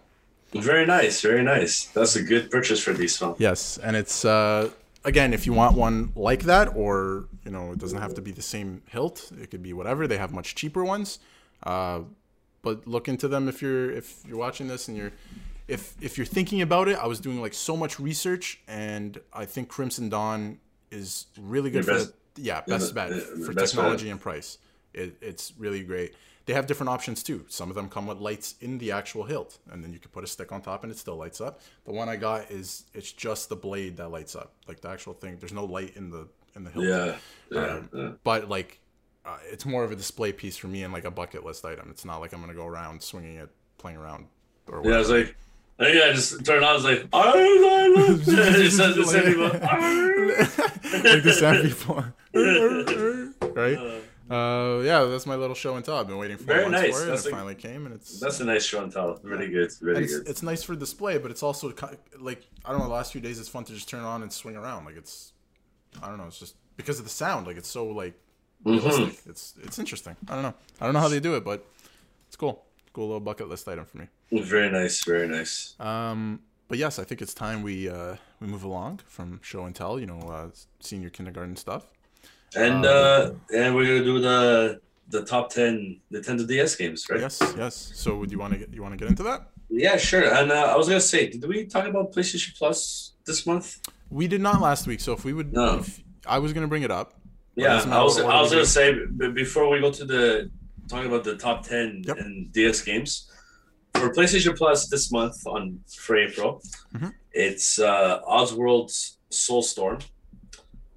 Very nice, very nice. That's a good purchase for these songs. Yes, and it's uh, again if you want one like that, or you know, it doesn't have to be the same hilt. It could be whatever. They have much cheaper ones. Uh, but look into them if you're if you're watching this and you're if if you're thinking about it. I was doing like so much research, and I think Crimson Dawn is really good Your for best- yeah best bet the for best bet. technology and price. It, it's really great. They have different options too. Some of them come with lights in the actual hilt, and then you can put a stick on top and it still lights up. The one I got is it's just the blade that lights up, like the actual thing. There's no light in the in the hilt. Yeah, yeah, Um, yeah. But like, uh, it's more of a display piece for me and like a bucket list item. It's not like I'm gonna go around swinging it, playing around, or Yeah, whatever. was like, uh, yeah, I just turned on. I was like, I love it. It says same people. like the sound people. right? Uh, yeah, that's my little show and tell. I've been waiting for Very months nice. for it, That's and a- it finally came, and it's That's a nice show and tell. Really good, really it's, good. it's nice for display, but it's also like I don't know. The last few days, it's fun to just turn it on and swing around. Like it's, I don't know. It's just because of the sound. Like it's so like Mm-hmm. It's it's interesting. I don't know. I don't know how they do it, but it's cool. Cool little bucket list item for me. Very nice, very nice. Um, but yes, I think it's time we uh, we move along from show and tell. You know, uh, senior kindergarten stuff. And uh, and we're gonna do the the top ten Nintendo DS games, right? Yes, yes. So, would you want to get you want to get into that? Yeah, sure. And uh, I was gonna say, did we talk about PlayStation Plus this month? We did not last week, so if we would, No. if, I was gonna bring it up. Yeah, I was I was gonna say before we go to the talking about the top ten Yep. in DS games for PlayStation Plus this month on for April. Mhm. It's uh, Oddworld's Soulstorm,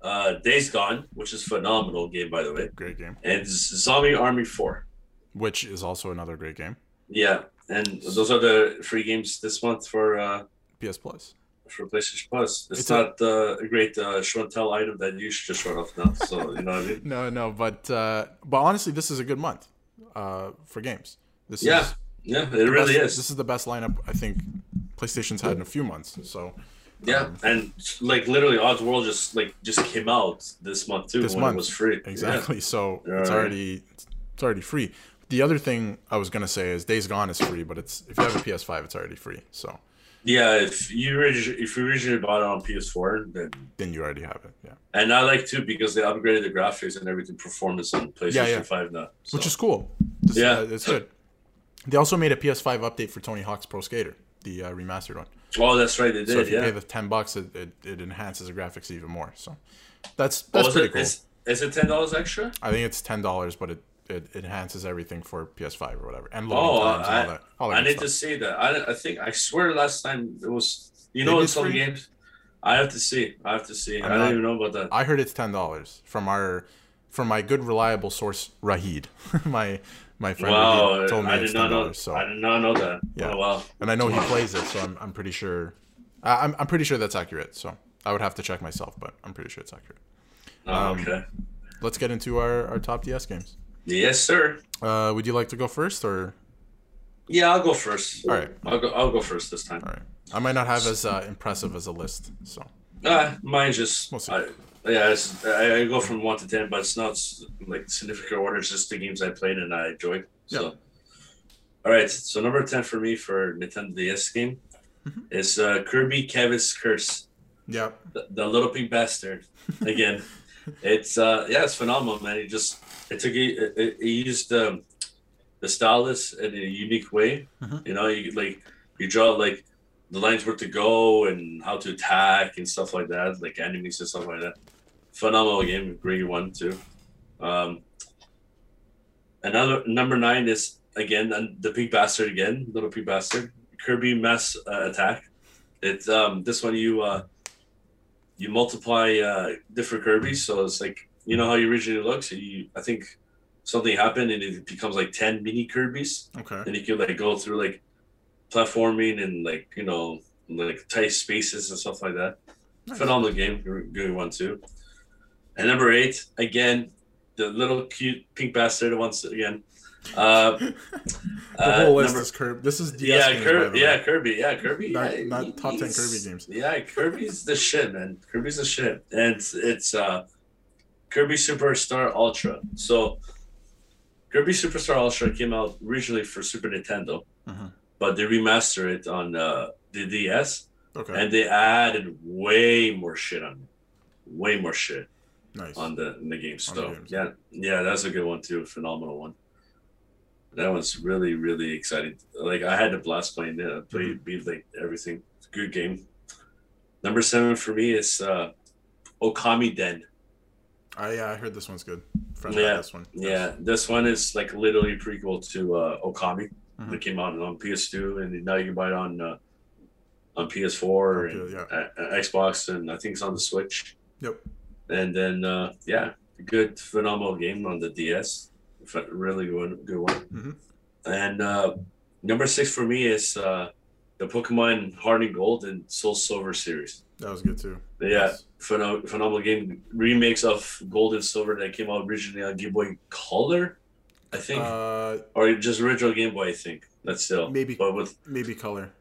uh, Days Gone, which is phenomenal game by the way, Great game, and Zombie Army Four. which is also another great game. Yeah, and those are the free games this month for uh, PS Plus. for PlayStation Plus. It's, It's a- not uh, a great uh, show and tell item that you should just show off now. So you know what I mean? No, no, but uh, but honestly, this is a good month uh, for games. This Yeah, is yeah, it really best- is. This is the best lineup I think PlayStation's had in a few months. So Yeah, Um, and like literally, Oddworld just like just came out this month too This when month. it was free. exactly. So Yeah, it's right. already it's already free. The other thing I was gonna say is Days Gone is free, but it's if you have a PS5, it's already free. So Yeah, if you origi- if you originally bought it on PS4, then then you already have it. Yeah, and I like too because they upgraded the graphics and everything performance on PlayStation yeah. 5 now. So. which is cool. This, Yeah. uh, it's good. They also made a PS5 update for Tony Hawk's Pro Skater, the uh, remastered one. oh, that's right, they did. So if you Yeah. pay the ten bucks, it, it, it enhances the graphics even more. So that's Oh, that's is pretty it, cool. is, is it ten dollars extra? I think it's ten dollars, but it, it enhances everything for PS5 or whatever, and loading Oh, times and I, all that. All that I need to see that. I, I think I swear last time it was you know in it's some free? games. I have to see. I have to see. I'm I don't even know about that. I heard it's ten dollars from our from my good reliable source Rahid. my my friend Wow, Rahid told me I it's did ten not know. dollars. So I did not know that. Yeah. Oh wow. and I know he plays it, so I'm I'm pretty sure. I- I'm I'm pretty sure that's accurate. So I would have to check myself, but I'm pretty sure it's accurate. Oh, Um, okay. Let's get into our, our top DS games. Yes, sir. Uh, would you like to go first, or Yeah, I'll go first. All right. I'll go. I'll go first this time. all right? I might not have as uh, impressive as a list, so Uh, mine just. We'll. I, yeah, it's, I, I go from one to ten, but it's not like significant order. It's just the games I played and I enjoyed. So, Yeah. all right. So number ten for me for Nintendo DS game Mm-hmm. is uh, Kirby Canvas Curse. yeah, the, the little pink bastard again it's uh yeah it's phenomenal man it just it took it, it, it used um the stylus in a unique way. Mhm. you know you like you draw like the lines where to go and how to attack and stuff like that like enemies and stuff like that. Phenomenal game great one too. Um another number nine is again the pink bastard again little pink bastard. Kirby mass uh, attack. It's um this one you uh you multiply uh, different Kirby's, so it's like you know how you originally looks. So you, I think something happened and it becomes like ten mini Kirby's, okay, and you can like go through like platforming and like you know like tight spaces and stuff like that. Nice. Phenomenal game, good one too. And number eight, again, the little cute pink bastard once again. Uh, the uh, whole list number- is Kirby. This is DS yeah, Kirby, yeah, Kirby, yeah, Kirby. Not- yeah, not top 10 Kirby games. Yeah, Kirby's the shit, man. Kirby's the shit, and it's, it's uh, Kirby Superstar Ultra. So, Kirby Superstar Ultra came out originally for Super Nintendo, Mhm. but they remastered it on uh, the DS, Okay, and they added way more shit on it, way more shit nice. on the in the game. So yeah, yeah, that's a good one too. Phenomenal one. That was really really exciting. Like I had a blast playing it. I played beat like everything. It's a good game. Number seven for me is uh, Okamiden. I yeah, I heard this one's good. Friend Yeah, this one. Yeah, this one is like literally prequel to uh, Okami. Mhm. That came out on PS2, and now you can buy it on uh, on PS4 and yeah. uh, uh, Xbox, and I think it's on the Switch. Yep. And then uh, yeah, good phenomenal game on the DS. Really good, good one. Mhm. And uh, number six for me is uh, the Pokemon Heart and Gold and Soul Silver series. That was good too. Yeah, Nice. Phenom- phenomenal game. Remakes of Gold and Silver that came out originally on Game Boy Color, I think, Uh, or just original Game Boy. I think that's still Maybe- but with maybe color.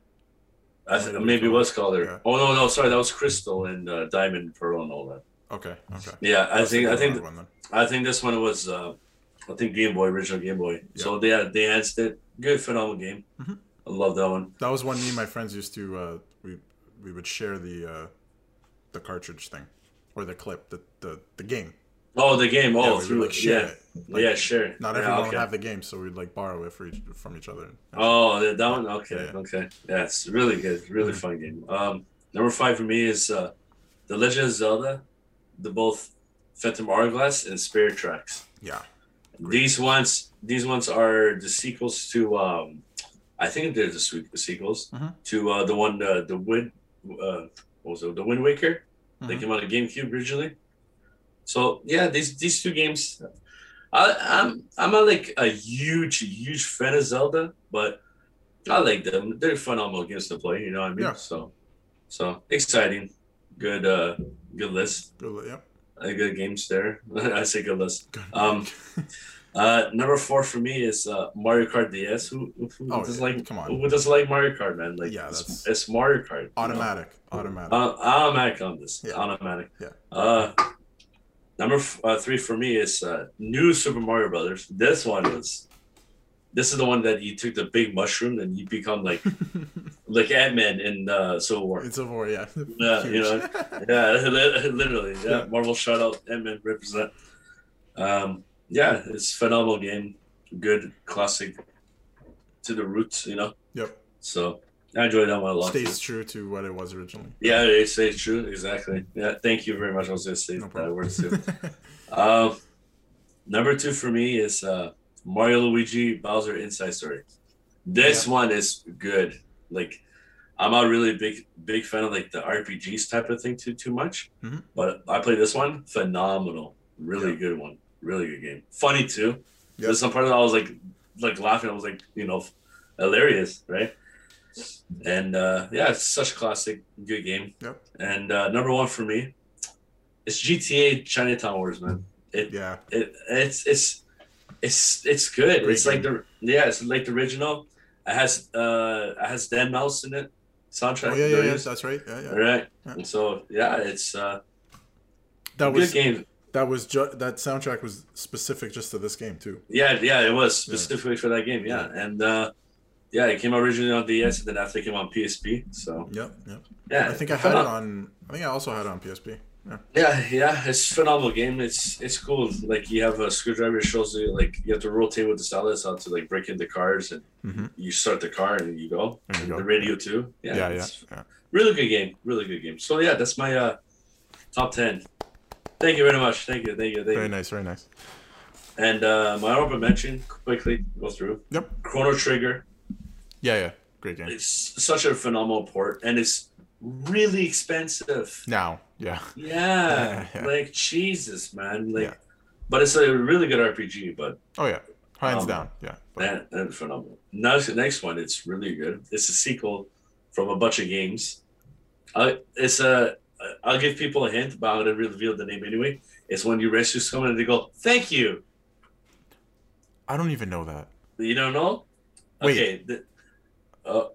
I think Maybe maybe Color. was Color. Yeah. Oh no, no, sorry, that was Crystal and uh, Diamond, Pearl, and all that. Okay, okay. Yeah, I think I think one. I think this one was uh, I think Game Boy, original Game Boy. So they had they enhanced it. Good, phenomenal game. Mhm. I love that one. That was one me and my friends used to. Uh, we we would share the uh, the cartridge thing, or the clip, the the, the game. Oh, the game. Oh, would, through like share yeah, it. Like, yeah, sure. Not everyone would okay. have the game, so we'd like borrow it for each, from each other. Oh, that one. Okay, Yeah. okay. Yeah, it's really good. Really Mhm. fun game. Um, number five for me is uh, the Legend of Zelda, the both Phantom Hourglass and Spirit Tracks. Yeah. These ones, these ones are the sequels to. Um, I think they're the se- sequels Mhm. to uh, the one uh, the Wind. Uh, what was it? The Wind Waker. They Mhm. came out on GameCube originally. So yeah, these these two games. I, I'm I'm not like a huge huge fan of Zelda, but I like them. They're phenomenal games to play. You know what I mean? Yeah. So, so exciting. Good, uh, good list. Really, Yep. Uh, good games there. I say good list. Good. Um, uh, number four for me is uh, Mario Kart DS. Who, who Oh, doesn't yeah. like? Come on. Who doesn't like Mario Kart, man? Like, Yeah, it's, that's- it's Mario Kart. you know? Automatic. Automatic. Uh, automatic on this. Yeah. Automatic. Yeah. Uh, number f- uh, three for me is uh, new Super Mario Brothers. This one was. This is the one that you took the big mushroom and you become like like Ant Man in uh, Civil War. In Civil war, yeah. Yeah, you know, yeah, literally. Yeah, Yeah. Marvel shout out Ant Man represent. Um, yeah, it's a phenomenal game. Good classic to the roots, you know. Yep. So I enjoyed that one a lot. Stays true to what it was originally. Yeah, it stays true. Exactly. Yeah, thank you very much. I was going to say No that word too. um, number two for me is uh, Mario Luigi Bowser Inside Story. This one is good. Like, I'm not really a big big fan of like the RPGs type of thing too too much, Mhm. but I play this one. Phenomenal. Really Yeah. good one. Really good game. Funny too. Yep. There's some part of that I was like like laughing. I was like you know hilarious, right? And uh, yeah, it's such a classic, good game. Yep. And uh, number one for me it's GTA Chinatown Wars, man. It, yeah. it it's it's it's it's good. Great it's like the yeah, it's like the original. It has uh it has Deadmau5 in it. Soundtrack. Oh yeah, yeah, there yeah. That's right. Yeah, yeah. Right. Yeah. And so yeah, it's uh That good was game. That was ju- that soundtrack was specific just to this game too. Yeah, yeah, it was Yeah. specifically for that game. Yeah, and uh yeah, it came originally on DS, and then after it came on PSP. So Yep, yep. yeah, I think I had it on. I think I also had it on PSP. Yeah. Yeah, yeah, it's a phenomenal game. It's it's cool. Like you have a screwdriver shows you like you have to rotate with the stylus out to like break into cars, and Mhm. you start the car and you go. There you go. The radio too. Yeah, Yeah, yeah, it's yeah. really good game. Really good game. So yeah, that's my uh top ten. Thank you very much. Thank you. Thank you. Thank Very you. nice, very nice. And uh, my honorable mention quickly go through. Yep. Chrono Trigger. Yeah, yeah. Great game. It's such a phenomenal port, and it's really expensive. Now, yeah. Yeah, Yeah, like Jesus, man. Like, Yeah. but it's a really good RPG. But Oh yeah. Hands Um, down. Yeah. But- man, and phenomenal. Next, next one, it's really good. It's a sequel from a bunch of games. Uh, it's a. I'll give people a hint, but I'm gonna reveal the name anyway. It's when you rescue someone and they go, "Thank you." I don't even know that. You don't know? Wait. Okay. The, uh,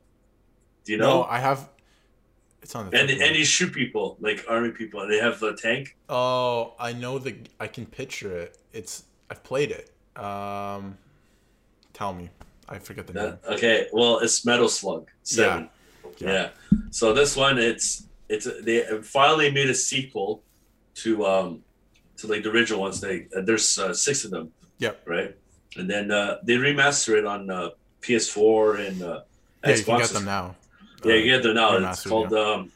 do you know? No? I have. It's on the. and and you shoot people like army people, and they have the tank. Oh, I know the. I can picture it. It's. I've played it. Um, tell me. I forget the name. Uh, okay, well, it's Metal Slug Seven. Yeah. Yeah. So this one, it's it's they finally made a sequel to um to like the original ones. They uh, there's uh, six of them. Yep. Right, and then uh, they remaster it on uh, PS4 and uh, Yeah, you can Xbox. get them now. Yeah, Uh, you get them now. It's remastered, called um,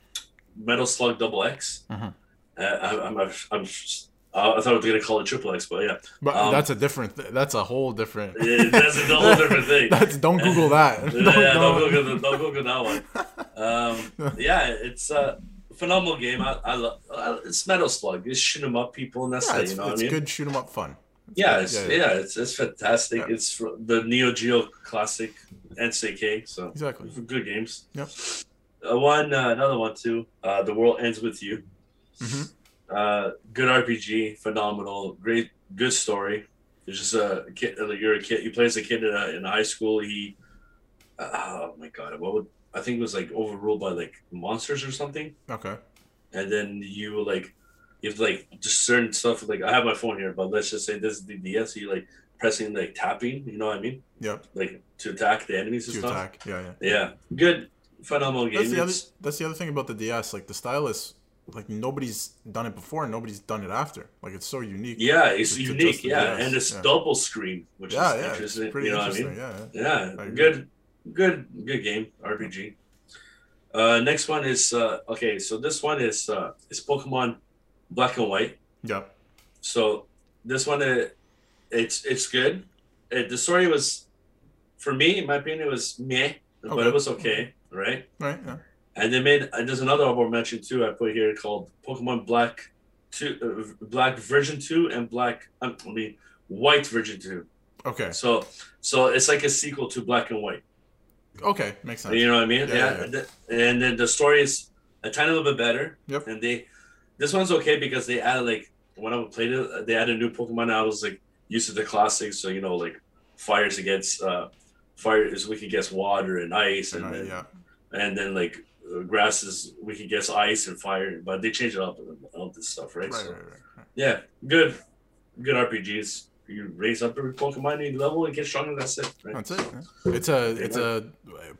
Metal Slug Double X. Mhm. Uh, I, I'm, I'm, I'm, I thought I was gonna call it Triple X, but yeah, But um, that's a different. Th- that's a whole different. Yeah, that's a whole different thing. that's don't Google that. yeah, yeah, don't Google, don't Google that one. Um, yeah, it's a phenomenal game. I, I love. I, it's Metal Slug. It's shoot 'em up people, and that's Yeah, it. You know what I mean? good shoot 'em up fun. Yeah, good. it's, Yeah, yeah, yeah. it's it's fantastic. Yeah. It's the Neo Geo classic SNK. So Exactly. good games. Yep. Uh, one, uh, another one too. Uh, the world ends with you. Mhm. Uh, good RPG, phenomenal, great, good story. It's just a kid. You're a kid. You play as a kid in, a, in high school. He, uh, oh my god, what would I think it was like overruled by like monsters or something. Okay. And then you like, you have like just certain stuff. Like I have my phone here, but let's just say this is the DS. You like pressing like tapping. You know what I mean? Yep. Like to attack the enemies and To stuff. attack. Yeah, yeah. Yeah, good, phenomenal game. That's the other. That's the other thing about the DS. Like the stylus, like nobody's done it before, and nobody's done it after. Like it's so unique. Yeah, it's to unique. the Yeah, and it's yeah. double screen, which Yeah, is yeah. It's interesting. pretty you know interesting. what I mean? Yeah. Yeah, good, good, good game RPG. Uh, next one is uh, okay. So this one is uh, is Pokemon Black and White. Yeah. So this one, uh, it's it's good. Uh, the story was, for me, in my opinion, it was meh, but it was okay, right? Right. Yeah. And they made and there's another honorable mention too. I put here called Pokemon Black Two, uh, Black Version Two, and Black um, I mean White Version Two. Okay. So so it's like a sequel to Black and White. Okay, makes sense. You know what I mean? Yeah, Yeah. yeah. And then the story is a tiny little bit better. Yep. And they, this one's okay because they added like when I played it, they added new Pokemon. I was like used to the classics, so you know like fires against uh, fire is weak against water and ice, and And I- then, yeah. and then like uh, grass is weak against ice and fire. But they changed it up and all this stuff, right? Right, So, right, right. Yeah, good, good RPGs. You raise up every Pokemon you level and get stronger. That's it. Right? That's it. yeah. It's a it's a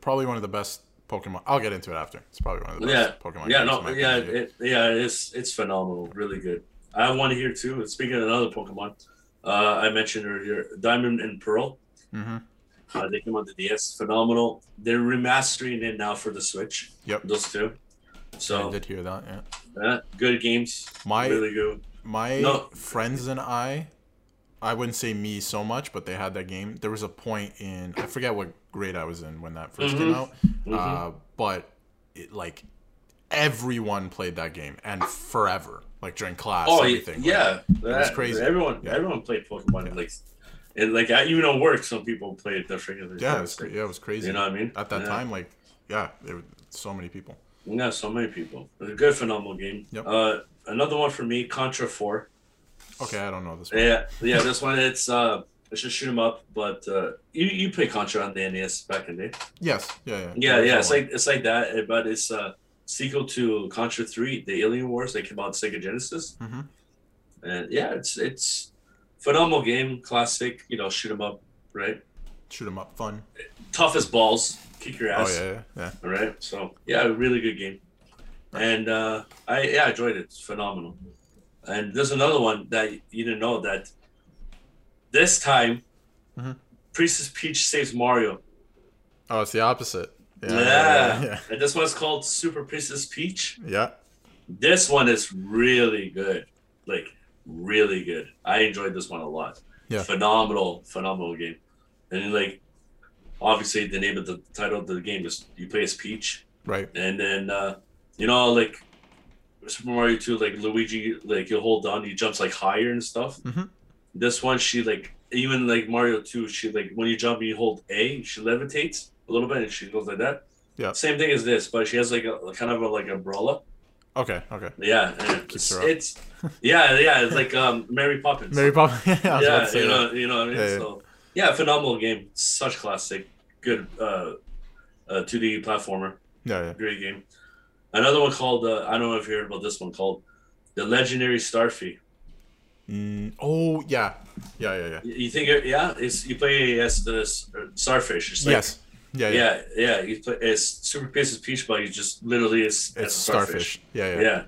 probably one of the best Pokemon. I'll get into it after. It's probably one of the best Yeah, Pokemon. yeah, no, yeah, it, yeah, it's it's phenomenal, really good. I have one here too. Speaking of another Pokemon, uh, I mentioned earlier, Diamond and Pearl. Mhm. Uh, they came on the DS, phenomenal. They're remastering it now for the Switch. Yep. those two. So I did hear that. Yeah. uh, good games, My really good. my No. friends and I, I wouldn't say me so much, but they had that game. There was a point in I forget what grade I was in when that 1st came out, uh, but it like everyone played that game and forever, like during class, Oh, everything. Like, yeah, was crazy. Everyone, Yeah. everyone played Pokemon. Yeah. Like, and like I, even at work, some people played the freaking. yeah, it was, yeah, it was crazy. You know what I mean? At that Yeah. time, like, yeah, there were so many people. Yeah, so many people. It's a good, phenomenal game. Yep. Uh, another one for me, Contra Four. Okay, I don't know this one. Yeah, yeah. This one, it's uh, it's just shoot 'em up. But uh, you you play Contra on the NES back in the day. Yes, yeah, yeah. Yeah, yeah. It's one. like it's like that, eh, but it's a sequel to Contra Three, the Alien Wars. They came out on Sega Genesis, Mhm. and yeah, it's it's phenomenal game, classic. You know, shoot 'em up, right? shoot 'em up, fun. Tough as balls, kick your Oh ass. yeah, yeah, yeah. All right. So yeah, really good game, and uh, I yeah I enjoyed it. It's phenomenal. And there's another one that you didn't know that this time, Mhm. Princess Peach saves Mario. Oh, it's the opposite. Yeah, Yeah. yeah, yeah. And this one's called Super Princess Peach. yeah. This one is really good, like really good. I enjoyed this one a lot. Yeah. Phenomenal, phenomenal game. And like, obviously, the name of the title of the game is you play as Peach. Right. and then uh, you know like Super Mario 2 like Luigi like you hold on he jumps like higher and stuff Mhm. this one she like even like Mario 2 she like when you jump you hold A she levitates a little bit and she goes like that Yeah. same thing as this but she has like a kind of a like umbrella Okay. Okay. yeah it's, it's yeah yeah it's like um Mary Poppins Mary Poppins. yeah, I was about yeah you that. know you know what I mean Yeah, yeah. so yeah phenomenal game such classic good uh, uh 2D platformer Yeah, yeah. Great game. Another one called uh, I don't know if you heard about this one called the Legendary Starfy. Mm, oh, yeah. Yeah, yeah, yeah. You think it- yeah? It's you play as the starfish. It's like, yes. Yeah, yeah. Yeah, yeah. Play as Super Princess Peach, but you just literally is as It's a starfish. Yeah, yeah. Yeah, yeah.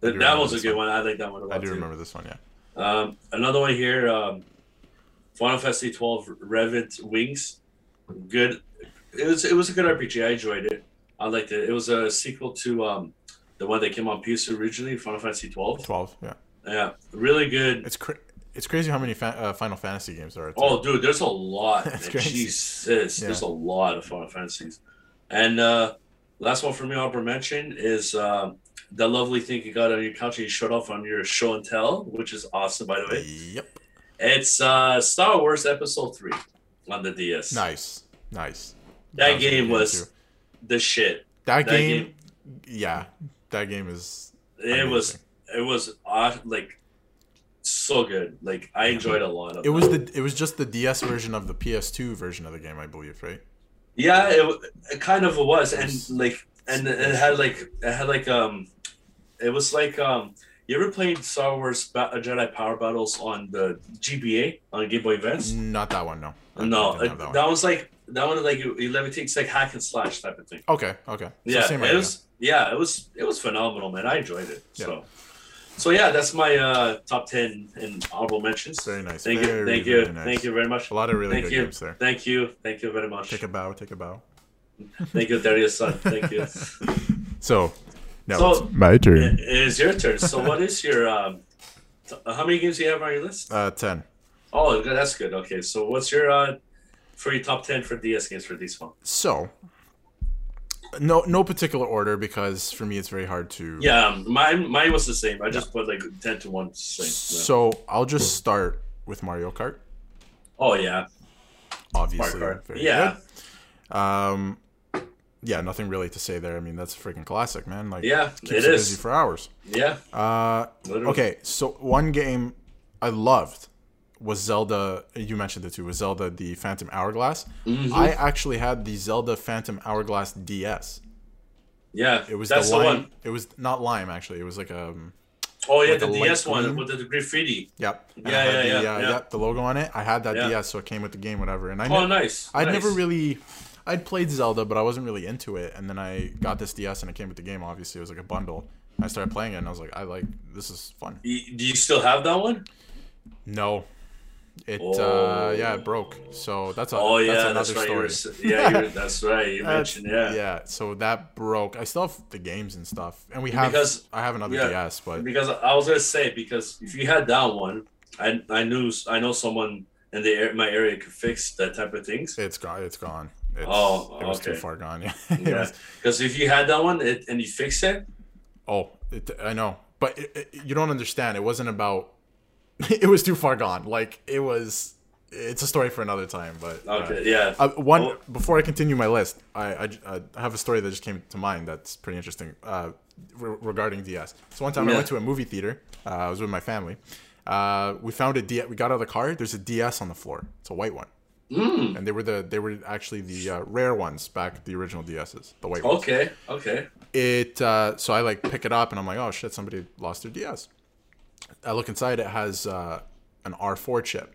That, that was a good one. one. I like that one a lot I do too. remember this one, yeah. Um, another one here, um, Final Fantasy twelve Revenant Wings. Good. It was it was a good RPG. I enjoyed it. I liked it. It was a sequel to um, the one that came on PS originally, Final Fantasy twelve. 12, yeah. Yeah, really good. It's cra- it's crazy how many fa- uh, Final Fantasy games there are. too. Oh, dude, there's a lot. That's man. crazy. Jesus, there's a lot of Final Fantasies. And uh, last one for me, I'll mention is uh, the lovely thing you got on your couch and you showed off on your show and tell, which is awesome, by the way. Yep. It's uh, Star Wars Episode Three on the DS. Nice. Nice. That good game was too. the shit. That, that game, game- yeah. That game is. It was it was uh, like so good. Like I enjoyed a lot of It was the it was just the DS version of the PS2 version of the game, I believe, right? Yeah, it, it kind of was, and like, and it had like, it had like, um, it was like, um, you ever played Star Wars ba- Jedi Power Battles on the GBA on Game Boy Advance? Not that one, no. I no, it- that that, one. was like that one. Like you, you it's like hack and slash type of thing. Okay, okay. So yeah, same it idea. was. Yeah, it was. It was phenomenal, man. I enjoyed it. Yeah. So, so yeah, that's my uh, top ten and honorable mentions. Very nice. Thank you, Very, thank you, very nice. thank you very much. a lot of really Thank good you. games there. Thank you, thank you very much. Take a bow, take a bow. Thank you, Darius son. Thank you. So, now So- it's my turn. It is your turn. So, what is your um? t- how many games do you have on your list? Uh, ten. Oh, that's good. Okay, so what's your uh for your top ten for DS games for this one? So, no, no particular order because for me it's very hard to. Yeah, mine mine was the same. I just put like ten to one. Same. Yeah. So I'll just start with Mario Kart. Oh yeah, Obviously, Mario Kart. Yeah. Um, yeah, nothing really to say there. I mean, that's a freaking classic, man. Like, Yeah, keeps it is. busy for hours. Yeah. Uh, Literally. okay, so one game I loved was Zelda. You mentioned it too. Was Zelda the Phantom Hourglass? Mm-hmm. I actually had the Zelda Phantom Hourglass DS. Yeah. It was That's the the, lime. one. It was not lime actually. It was like a. Oh yeah, With the the DS one green? with the, the graffiti. Yep. And Yeah, yeah, the, yeah, uh, yeah. yep, the logo on it. I had that Yeah. DS, so it came with the game, whatever. And I Oh, ne- nice. I'd nice. never really. I'd played Zelda, but I wasn't really into it. And then I got this DS, and it came with the game. Obviously, it was like a bundle. I started playing it, and I was like, I like this is fun. Do you still have that one? No, it uh, Oh. yeah, it broke. So that's a Oh that's yeah, another that's right. Were, story. yeah, were, that's right. You That's- mentioned yeah. yeah. So that broke. I still have the games and stuff, and we have. Because- I have another yeah. DS, but Because I was gonna say because if you had that one, I I knew I know someone in the my area could fix that type of things. it's gone. It's gone. It's, Oh, it was too far gone. Yeah. It Yeah, because if you had that one it, and you fix it, Oh, it, I know, but it, it, you don't understand. It wasn't about. It was too far gone. Like it was. It's a story for another time. But uh, okay, yeah. uh, one Oh. before I continue my list, I, I, I have a story that just came to mind that's pretty interesting uh, re- regarding DS. So one time I went to a movie theater. Uh, I was with my family. Uh, we found a DS. We got out of the car. There's a DS on the floor. It's a white one. Mm, And they were the they were actually the uh, rare ones back the original DSs, the white ones okay, okay. it uh, so I like pick it up and I'm like, oh shit, somebody lost their DS. I look inside, it has uh, an R4 chip.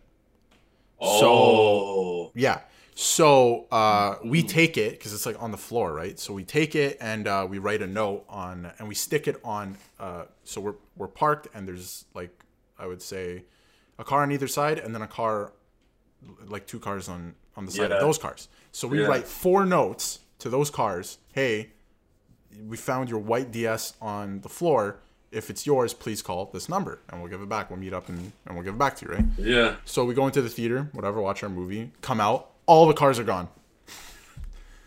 Oh, Yeah. So uh, we take it because it's like on the floor, right? So we take it and uh, we write a note on and we stick it on. Uh, so we're we're parked and there's like I would say a car on either side and then a car like two cars on on the side Yeah. of those cars. So we Yeah. write four notes to those cars. Hey, we found your white DS on the floor. If it's yours, please call this number and we'll give it back. We'll meet up and, and we'll give it back to you, right? yeah. So we go into the theater, whatever, watch our movie, come out, all the cars are gone.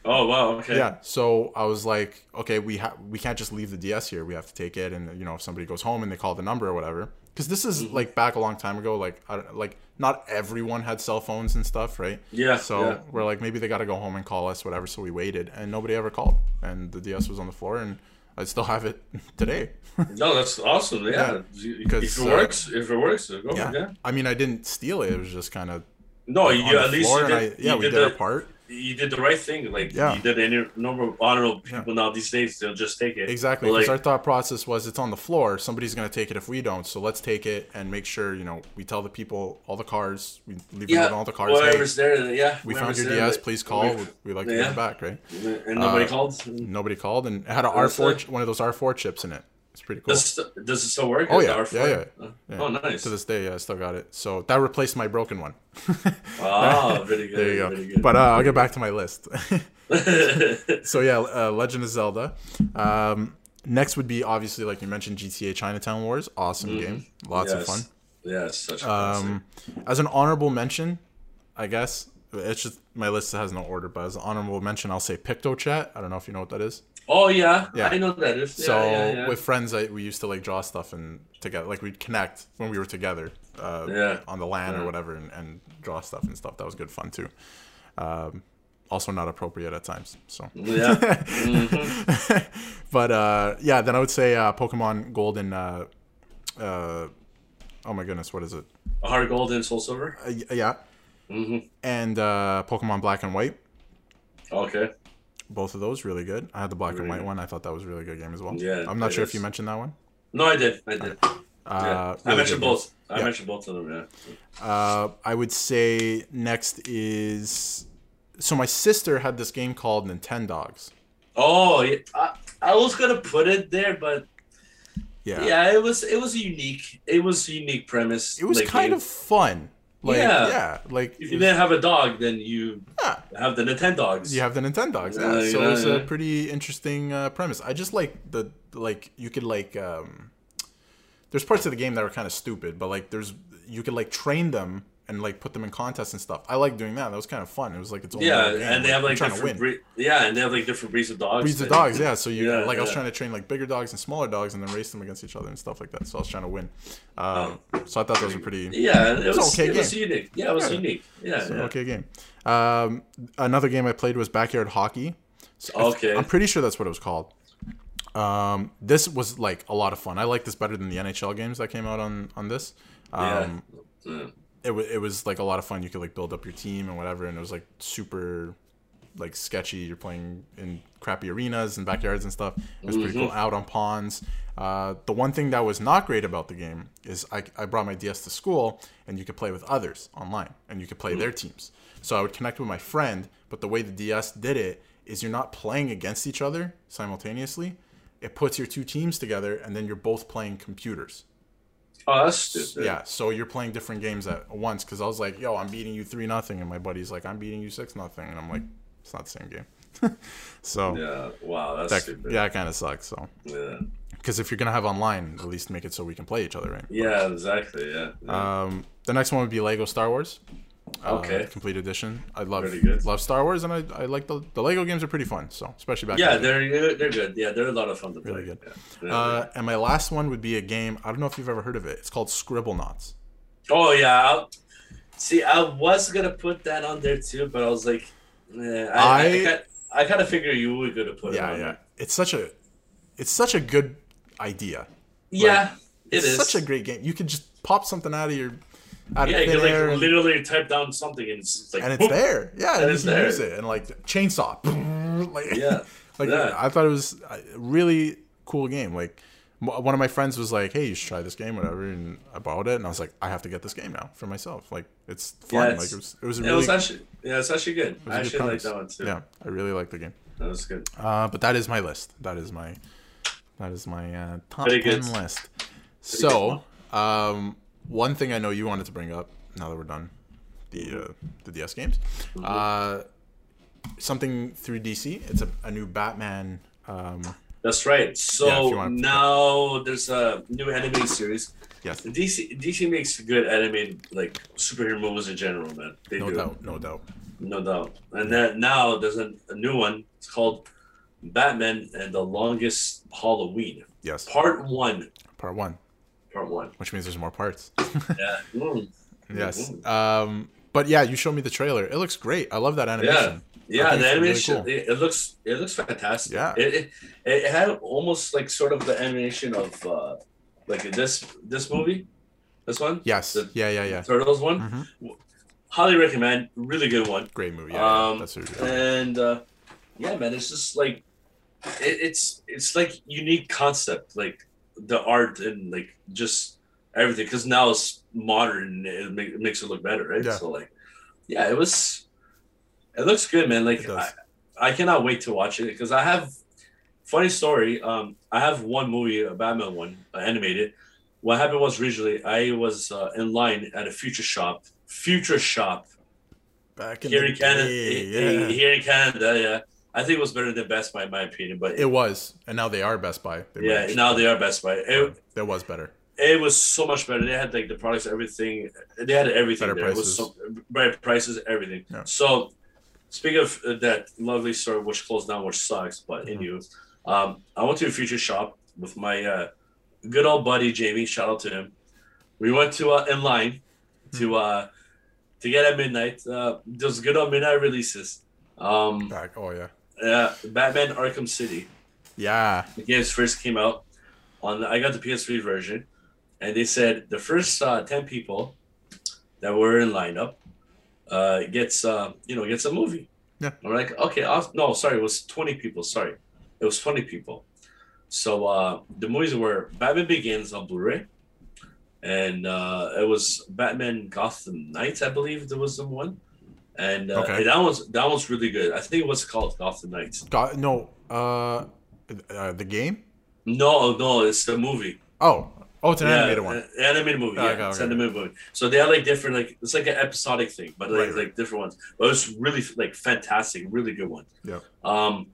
Oh wow, okay. Yeah. So I was like, okay, we have we can't just leave the DS here. We have to take it, and you know, if somebody goes home and they call the number or whatever, because this Mm-hmm. is like back a long time ago. Like, I don't, like not everyone had cell phones and stuff, right? Yeah, So yeah. we're like, maybe they got to go home and call us, whatever. So we waited, and nobody ever called, and the DS was on the floor, and I still have it today. No, that's awesome. Yeah, Yeah, if because, it uh, works, if it works, go. yeah. Yeah. I mean, I didn't steal it. It was just kind of No, on you at least did. I, yeah, you we did did our part. You did the right thing. Like Yeah. you did any number. Don't know. People now these days they'll just take it. Exactly, because like, our thought process was it's on the floor. Somebody's gonna take it if we don't. So let's take it and make sure you know we tell the people all the cars. We leave yeah, all the cars. Hey, there. Yeah, we found your there, DS. Please call. we- We'd, like to yeah. get it back, right? And nobody Uh, called. Nobody called, and it had an R four one of those R4 chips in it. It's pretty cool. Does, it- does it still work? Oh yeah, yeah, yeah, yeah. Oh, nice. To this day, yeah, I still got it. So that replaced my broken one. Ah, very good. there you go. Good. But uh, I'll get back to my list. so yeah, uh, Legend of Zelda. Um, next would be obviously like you mentioned GTA Chinatown Wars. Awesome game, lots of fun. yes, such a classic. Um, as an honorable mention, I guess it's just my list has no order, but as an honorable mention, I'll say PictoChat. I don't know if you know what that is. Oh yeah, Yeah. I know that. So yeah, yeah. with friends, I, we used to like draw stuff and together, like we'd connect when we were together, uh, Yeah. on the LAN or whatever, and, and draw stuff and stuff. That was good fun too. Um, also not appropriate at times. So, yeah. Mhm. but uh, yeah, then I would say uh, Pokemon Gold and uh, uh, oh my goodness, what is it? Heart Gold and Soul Silver. Uh, yeah, hmm and uh, Pokemon Black and White. Okay. Both of those really good. I had the black and white good. one. I thought that was a really good game as well. Yeah, I'm not sure if you mentioned that one. No, I did. I did. Uh, yeah. I mentioned both. I mentioned both of them. Yeah. Uh, I would say next is so my sister had this game called Nintendogs. Oh, yeah. I, I was gonna put it there, but Yeah. yeah. it was it was unique. It was a unique premise. It was like, kind of fun. Like yeah, Yeah. like If you didn't have a dog, then you yeah, have the Nintendogs. you have the Nintendogs. Yeah. Yeah, so yeah, it was a pretty interesting uh, premise. I just like the like you could like um there's parts of the game that were kind of stupid, but like there's you could like train them and like put them in contests and stuff. I like doing that. That was kind of fun. It was like its own Yeah, game. and they have like different breed. Yeah, and they have like different breeds of dogs. breeds of dogs. Yeah, so you Yeah, like I was trying to train like bigger dogs and smaller dogs, and then race them against each other and stuff like that. So I was trying to win. Um, so I thought those were pretty. Yeah, it It's was, okay it was unique. Yeah, it was Yeah. unique. Yeah, yeah. okay game. Um, another game I played was backyard hockey. So Okay. I'm pretty sure that's what it was called. Um, this was like a lot of fun. I like this better than the NHL games that came out on on this. Um, yeah. It, wa it was like a lot of fun. You could like build up your team and whatever, and it was like super like sketchy. You're playing in crappy arenas and backyards and stuff. It was pretty cool. Out on ponds. Uh, the one thing that was not great about the game is I, I brought my DS to school, and you could play with others online, and you could play their teams. So I would connect with my friend, but the way the DS did it is you're not playing against each other simultaneously. It puts your two teams together, and then you're both playing computers. Stupid. Yeah, so you're playing different games at once because I was like, "Yo, I'm beating you three nothing," and my buddy's like, "I'm beating you six nothing," and I'm like, "It's not the same game." so Yeah. Wow, that's that stupid. yeah, it kind of sucks. So Yeah. because if you're gonna have online, at least make it so we can play each other, right? Yeah, exactly. Yeah. yeah. Um, the next one would be Lego Star Wars. Uh, Okay. complete edition. I love love Star Wars, and I, I like the the Lego games are pretty fun. So especially back. yeah, they're they're good. Yeah, they're a lot of fun to play. Really good. Yeah. Yeah. Uh, and my last one would be a game. I don't know if you've ever heard of it. It's called Scribblenauts. oh yeah. I'll, see, I was gonna put that on there too, but I was like, eh, I I, I- I, kind- I kind of figure you were gonna put it Yeah, on yeah. there. It's such a it's such a good idea. Yeah, it it's is. such a great game. You could just pop something out of your out yeah, of you thin air like literally type down something and it's like and it's whoop. there. Yeah, And it's you there. use it and like chainsaw. like, Yeah, like yeah. I thought it was a really cool game. Like one of my friends was like, "Hey, you should try this game, whatever." And I borrowed it, and I was like, "I have to get this game now for myself." Like it's fun. Yeah, like it was. It was a It really. was actually yeah, it's actually good. it I actually like that one too. Yeah, I really like the game. That was good. Uh, but that is my list. That is my that is my uh, top Pretty ten good. list. So, um, one thing I know you wanted to bring up now that we're done the uh, the DS games, Mm-hmm. uh, something through DC. It's a, a new Batman. Um, That's right. So to- now there's a new animated series. yes, DC DC makes good animated like superhero movies in general, man. They no do, doubt, no doubt. no doubt. And then now there's a, a new one. It's called Batman and the Longest Halloween, Yes, Part One. part one, Part One. which means there's more parts. Yeah. Mm. yes. Um, but yeah, you showed me the trailer. It looks great. I love that animation. Yeah, think the it's really animation cool. it, it looks it looks fantastic. Yeah. It, it it had almost like sort of the animation of uh like this this movie. This one? Yes. The- Yeah, yeah, yeah. Turtles one. Mhm. Highly recommend. Really good one. Great movie. Yeah, yeah, um that's what you're and uh yeah man it's just like it, it's it's like unique concept like the art and like just everything because now it's modern it, make, it makes it look better right? Yeah. so like yeah it was it looks good man. Like I, I cannot wait to watch it because i have funny story um i have one movie a batman one uh, animated. What happened was originally i was uh, in line at a future shop future shop. Back in here in Canada, yeah. here in Canada, yeah, I think it was better than Best Buy in my opinion. But It was, and now they are Best Buy. They yeah, merged. now they are Best Buy. It, that was better. it was so much better. They had like the products, everything. They had everything Better there. It was prices. so better prices, everything. Yeah. So, speaking of uh, that lovely store which closed down, which sucks, but Mm-hmm. in you, um, I went to a future shop with my uh, good old buddy Jamie. Shout out to him. We went to uh, in line Hmm. to uh, to get at midnight. Uh, those good old midnight releases. Um, Back. Oh yeah. Yeah, Batman Arkham City. Yeah. The games first came out on. I got the PS3 version, and they said the first uh, ten people that were in lineup uh, gets uh, you know gets a movie. Yeah. I'm like, okay, I'll, no, sorry, it was twenty people. Sorry, it was twenty people. So uh, the movies were Batman Begins on Blu-ray, and uh, it was Batman Gotham Knights, I believe there was the one, and, uh, Okay. that one's that one's really good. I think it was called Gotham Knights. Got no. Uh, uh, the game. No, no, it's the movie. Oh. Oh, it's an Yeah, animated one. uh, animated movie. Oh, Yeah, okay, it's okay. an animated movie. So they are like different, like it's like an episodic thing, but like Right, right. like different ones. But it's really like fantastic, really good one. Yeah. Um.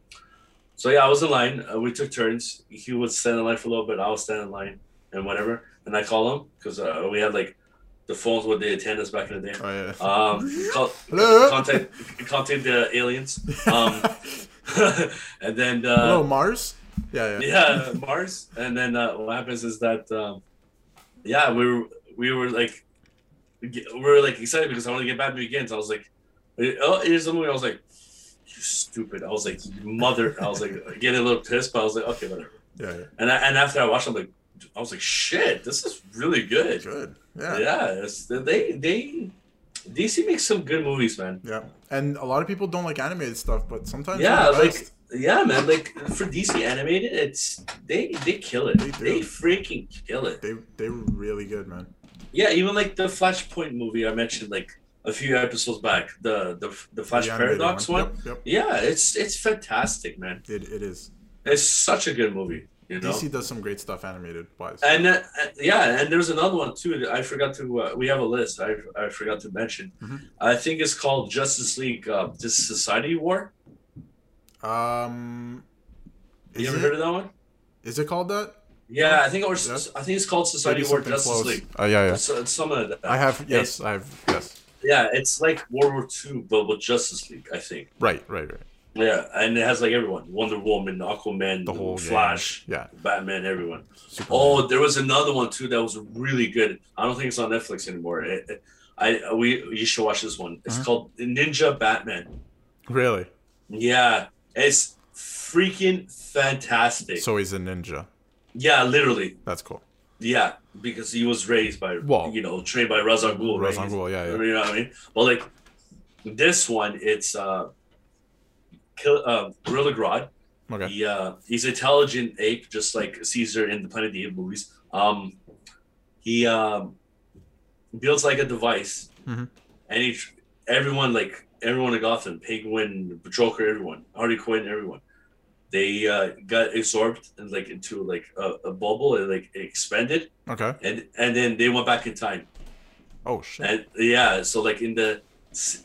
So yeah, I was in line. Uh, we took turns. He would stand in line for a little bit. I would stand in line and whatever. And I call him because uh, we had like the phones with the antennas back in the day. Oh yeah. Um, call, Hello? contact contact the aliens. Um, and then uh, Hello, Mars. Yeah, yeah. yeah, Mars. And then uh, what happens is that um, yeah, we were we were like we were like excited because I want to get Batman Begins. I was like, oh, here's the movie. I was like, you stupid. I was like, mother. I was like getting a little pissed, but I was like, okay, whatever. Yeah, yeah. And I, and after I watched, I'm like, I was like, shit, this is really good. Good. Yeah. Yeah, it's, they they DC makes some good movies, man. Yeah. And a lot of people don't like animated stuff, but sometimes Yeah, like yeah, man. Like for DC animated, it's they they kill it. They They, freaking kill it. they they were really good, man. Yeah, even like the Flashpoint movie I mentioned like a few episodes back, the the the Flash The Paradox one. Yep, yep. Yeah, it's it's fantastic, man. It, it is. It's such a good movie, you know. DC does some great stuff animated wise. And uh, yeah, and there's another one too. I forgot to. Uh, we have a list. I I forgot to mention. Mhm. I think it's called Justice League. Uh, this Society War. Um, You ever it, heard of that one? is it called that? Yeah, I think it was. I think it's called Society War Justice close. League. Uh, yeah, yeah. It's some like that. I have yes, I have yes. Yeah, it's like World War II, but with Justice League. I think. Right, right, right. Yeah, and it has like everyone: Wonder Woman, Aquaman, The whole. Flash, Yeah. Batman, everyone. Superman. Oh, there was another one too that was really good. I don't think it's on Netflix anymore. It, it- I we you should watch this one. It's Uh-huh. called Ninja Batman. really? Yeah, it's freaking fantastic. So he's a ninja. yeah, literally. That's cool. Yeah, because he was raised by Well, you know trained by Ra's al Ghul. Ra's al Ghul, yeah, yeah. You know what I mean? But like this one, it's uh, uh, Gorilla Grodd. Okay. He uh, he's intelligent ape, just like Caesar in the Planet of the Apes movies. Um, he um, builds like a device, Mhm. and he everyone like everyone in Gotham, Penguin, Joker, everyone, Harley Quinn, everyone. They uh, got absorbed and like into like a, a bubble and like expanded, Okay. and and then they went back in time. Oh shit. And yeah, so like in the,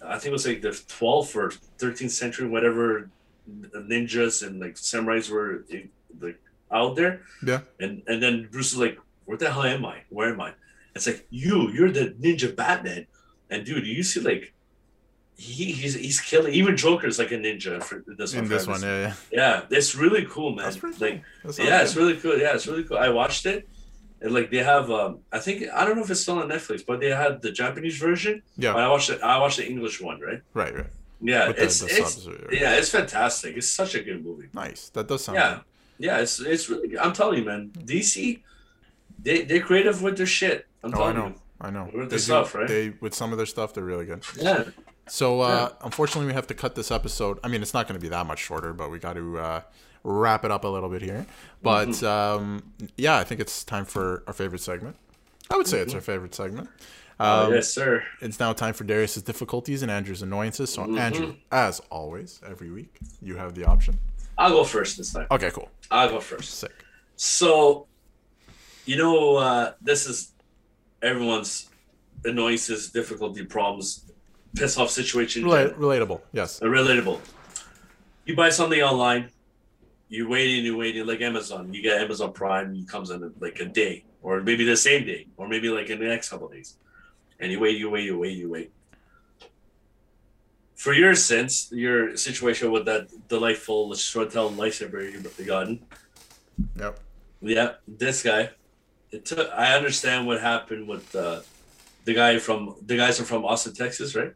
I think it was like the 12th or 13th century, whatever ninjas and like samurais were eh, like out there. Yeah. And and then Bruce is like, where the hell am I? Where am I? It's like you, you're the ninja Batman. And dude, you see like, he, he's he's killing. Even Joker's like a ninja for this one. In this one, yeah, yeah. Yeah, it's really cool, man. That's pretty like, cool. Yeah, it's really cool. Yeah, it's really cool. I watched it, and like they have, um, I think I don't know if it's still on Netflix, but they had the Japanese version. Yeah. But I watched it. I watched the English one, right? Right, right. Yeah, With it's the it's subs, yeah, it's fantastic. It's such a good movie. Nice. That does sound Yeah, good. yeah, it's it's really. good. I'm telling you, man. DC, they they're creative with their shit. I'm Oh, I know. you. I know. With They the stuff, right? They with some of their stuff, they're really good. Yeah, So uh, unfortunately, we have to cut this episode. I mean, it's not going to be that much shorter, but we got to uh, wrap it up a little bit here. But Mm-hmm. um, yeah, I think it's time for our favorite segment. I would say it's our favorite segment. Oh, Um, yes, sir. It's now time for Darius's difficulties and Andrew's annoyances. So, Mm-hmm. Andrew, as always, every week, you have the option. I'll go first this time. Okay, cool. I'll go first. Sick. So, you know, uh, this is everyone's annoyances, difficulty, problems, piss off situation. general. relatable. Yes. Uh, relatable. You buy something online, you waiting, you waiting, like Amazon. You get Amazon Prime, it comes in like a day, or maybe the same day, or maybe like in the next couple of days. And you wait, you wait, you wait, you wait. For your since your situation with that delightful Shortel lightsaber you've gotten, Yep. yeah, this guy. It took. I understand what happened with uh, the guy from the guys are from Austin, Texas, right?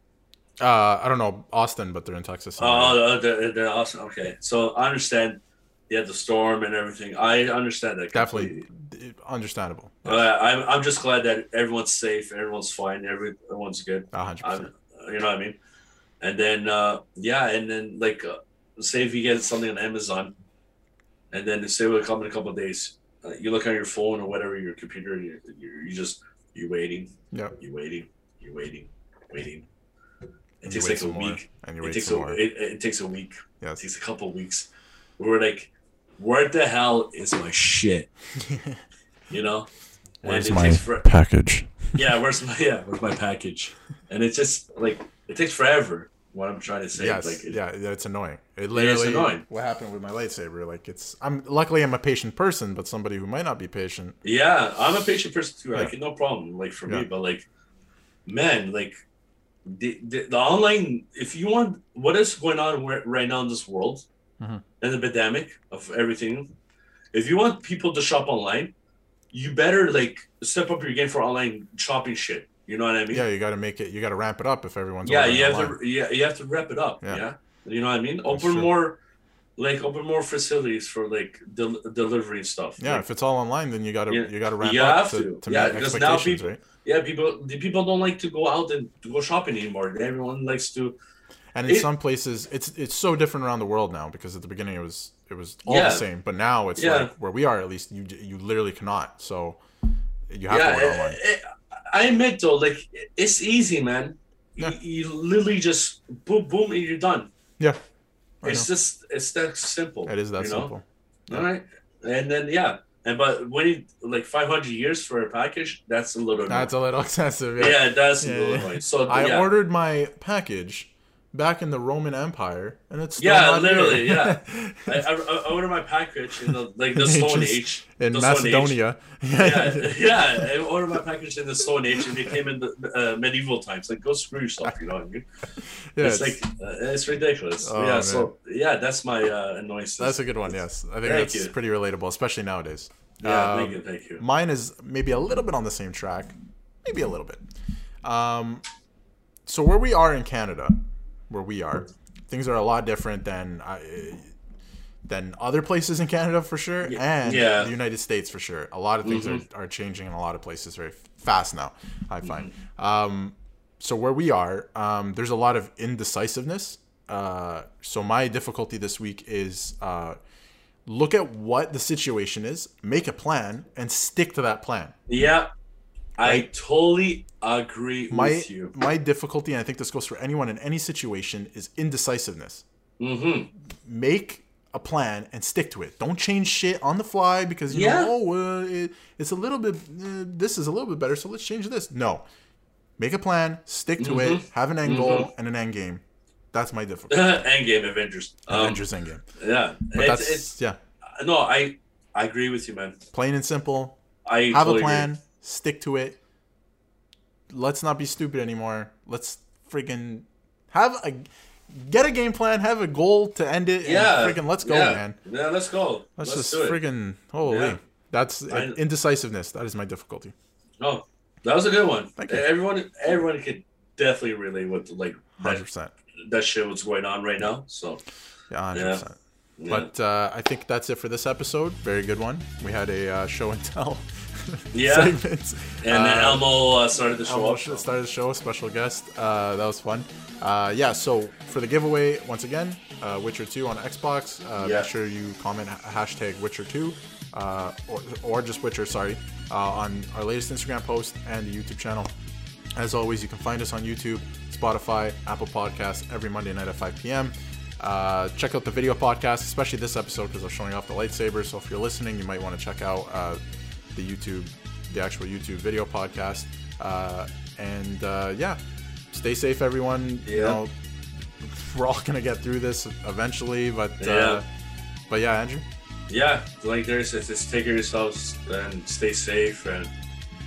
Uh, I don't know Austin, but they're in Texas. Oh, they're, they're awesome. Okay, so I understand. Yeah, the storm and everything. I understand that. Definitely completely. understandable. Uh, I'm, I'm just glad that everyone's safe, everyone's fine, everyone's good. Hundred percent. you know what I mean? And then, uh, yeah, and then like, uh, say if you get something on Amazon, and then say it will come in a couple of days. Uh, you look on your phone or whatever, your computer, you you you just you waiting, Yeah. you waiting, you waiting, waiting. It And takes like a more, week. And you It wait takes some a more. it, it takes a week. It Yes. takes a couple of weeks. We're like, where the hell is my shit? You know? Where's it my for- package? yeah, where's my yeah, where's my package? And it's just like it takes forever. What I'm trying to say, Yes. like it, yeah. Yeah. It's annoying. It literally. annoying. What happened with my lightsaber? Like it's. I'm luckily I'm a patient person, but somebody who might not be patient. yeah, I'm a patient person too. Yeah. Like no problem, like for me, but like man, like the, the, the online. If you want, what is going on where- right now in this world, Mhm. And the pandemic of everything, if you want people to shop online, you better like step up your game for online shopping shit. You know what I mean? Yeah, you got to make it. You got to ramp it up if everyone's. yeah you have online. to yeah you have to wrap it up Yeah. yeah, you know what i mean open true. more like open more facilities for like del- delivery and stuff Yeah, Like, if it's all online, then you got to Yeah, you got to ramp you up have to, to. to Yeah, meet because now expectations, people- right? yeah people the people don't like to go out and to go shopping anymore everyone likes to And in It- some places, it's it's so different around the world now because at the beginning it was it was all Yeah. the same, but now it's Yeah. like where we are at least you you literally cannot. So you have yeah to I- online. I, I admit though like it's easy man you, you literally just boom boom and you're done Yeah, I it's just it's that simple it is that know? simple. all right and then yeah and but when you like 500 years for a package that's a little That's a little excessive. yeah, Yeah. that's Yeah, a little yeah. annoying. So I yeah. ordered my package back in the Roman Empire, and it's still Yeah, literally, yeah. I, I, I ordered my package in the like the Stone Age in Stone Age. Macedonia. Yeah, yeah. I ordered my package in the Stone Age, and it came in the uh, medieval times. Like, go screw yourself. You know what I mean? Yeah, it's, like uh, it's ridiculous. Oh, yeah. man. So yeah, that's my uh, annoyance. That's a good one. Yes, I think Thank that's you. pretty relatable, especially nowadays. yeah. Um, thank you. Thank you. Mine is maybe a little bit on the same track, maybe a little bit. Um, so where we are in Canada, where we are, things are a lot different than uh, than other places in Canada for sure, and yeah. Mm-hmm. the United States for sure. A lot of things are, are changing in a lot of places very fast now. I find. Mm-hmm. Um, so where we are, um, there's a lot of indecisiveness. Uh, so my difficulty this week is uh, look at what the situation is, make a plan, and stick to that plan. Yeah, I totally agree My with you. my difficulty, and I think this goes for anyone in any situation, is indecisiveness. Mm-hmm. Make a plan and stick to it. Don't change shit on the fly because you Yeah. know, oh, uh, it, it's a little bit. Uh, this is a little bit better, so let's change this. No, make a plan, stick to Mm-hmm. it, have an end goal and an end game. That's my difficulty. Endgame Avengers. Um, Avengers end game. Yeah, But it's, that's it's yeah, no, I I agree with you, man. plain and simple. I have totally a plan, Agree. Stick to it. Let's not be stupid anymore. Let's freaking have a get a game plan, have a goal to end it. Yeah, and freaking let's go, yeah. man. Yeah, let's go. Let's, Let's, just freaking holy. Yeah. That's I- indecisiveness. That is my difficulty. Oh, that was a good one. Everyone, everyone could definitely relate with like Hundred percent. that shit what's going on right now. So, Yeah, hundred Yeah. percent. yeah. But uh, I think that's it for this episode. Very good one. We had a uh, show and tell Yeah. segment. and then Uh, Elmo uh, started the show. Elmo sh- started the show, special guest. Uh, that was fun. Uh, yeah, so for the giveaway, once again, uh, Witcher 2 on Xbox. Uh, Yeah. Make sure you comment hashtag Witcher 2 uh, or, or just Witcher, sorry, uh, on our latest Instagram post and the YouTube channel. As always, you can find us on YouTube, Spotify, Apple Podcasts every Monday night at 5 p.m. Uh, check out the video podcast, especially this episode because I'm showing off the lightsaber. So if you're listening, you might want to check out uh, the YouTube, the actual YouTube video podcast. Uh, and uh, yeah, stay safe, everyone. You know, we're all gonna get through this eventually, but uh, but yeah, Andrew. yeah, like there says, just take care of yourselves and stay safe. And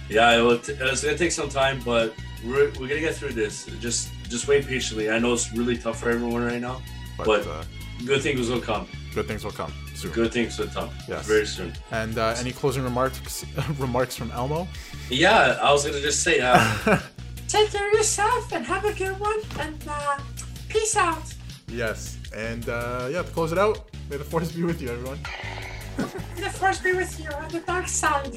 yeah, it will t- it's gonna take some time, but we're, we're gonna get through this. Just just wait patiently. I know it's really tough for everyone right now. But, But- uh, Good things will come. good things will come soon. Good things will come. Yes. very soon. And uh, any closing remarks remarks from Elmo? Yeah, I was gonna just say. Uh, Take care of yourself and have a good one. And uh, peace out. Yes. And uh, yeah, to close it out, may the force be with you, everyone. May the force be with you on the dark side.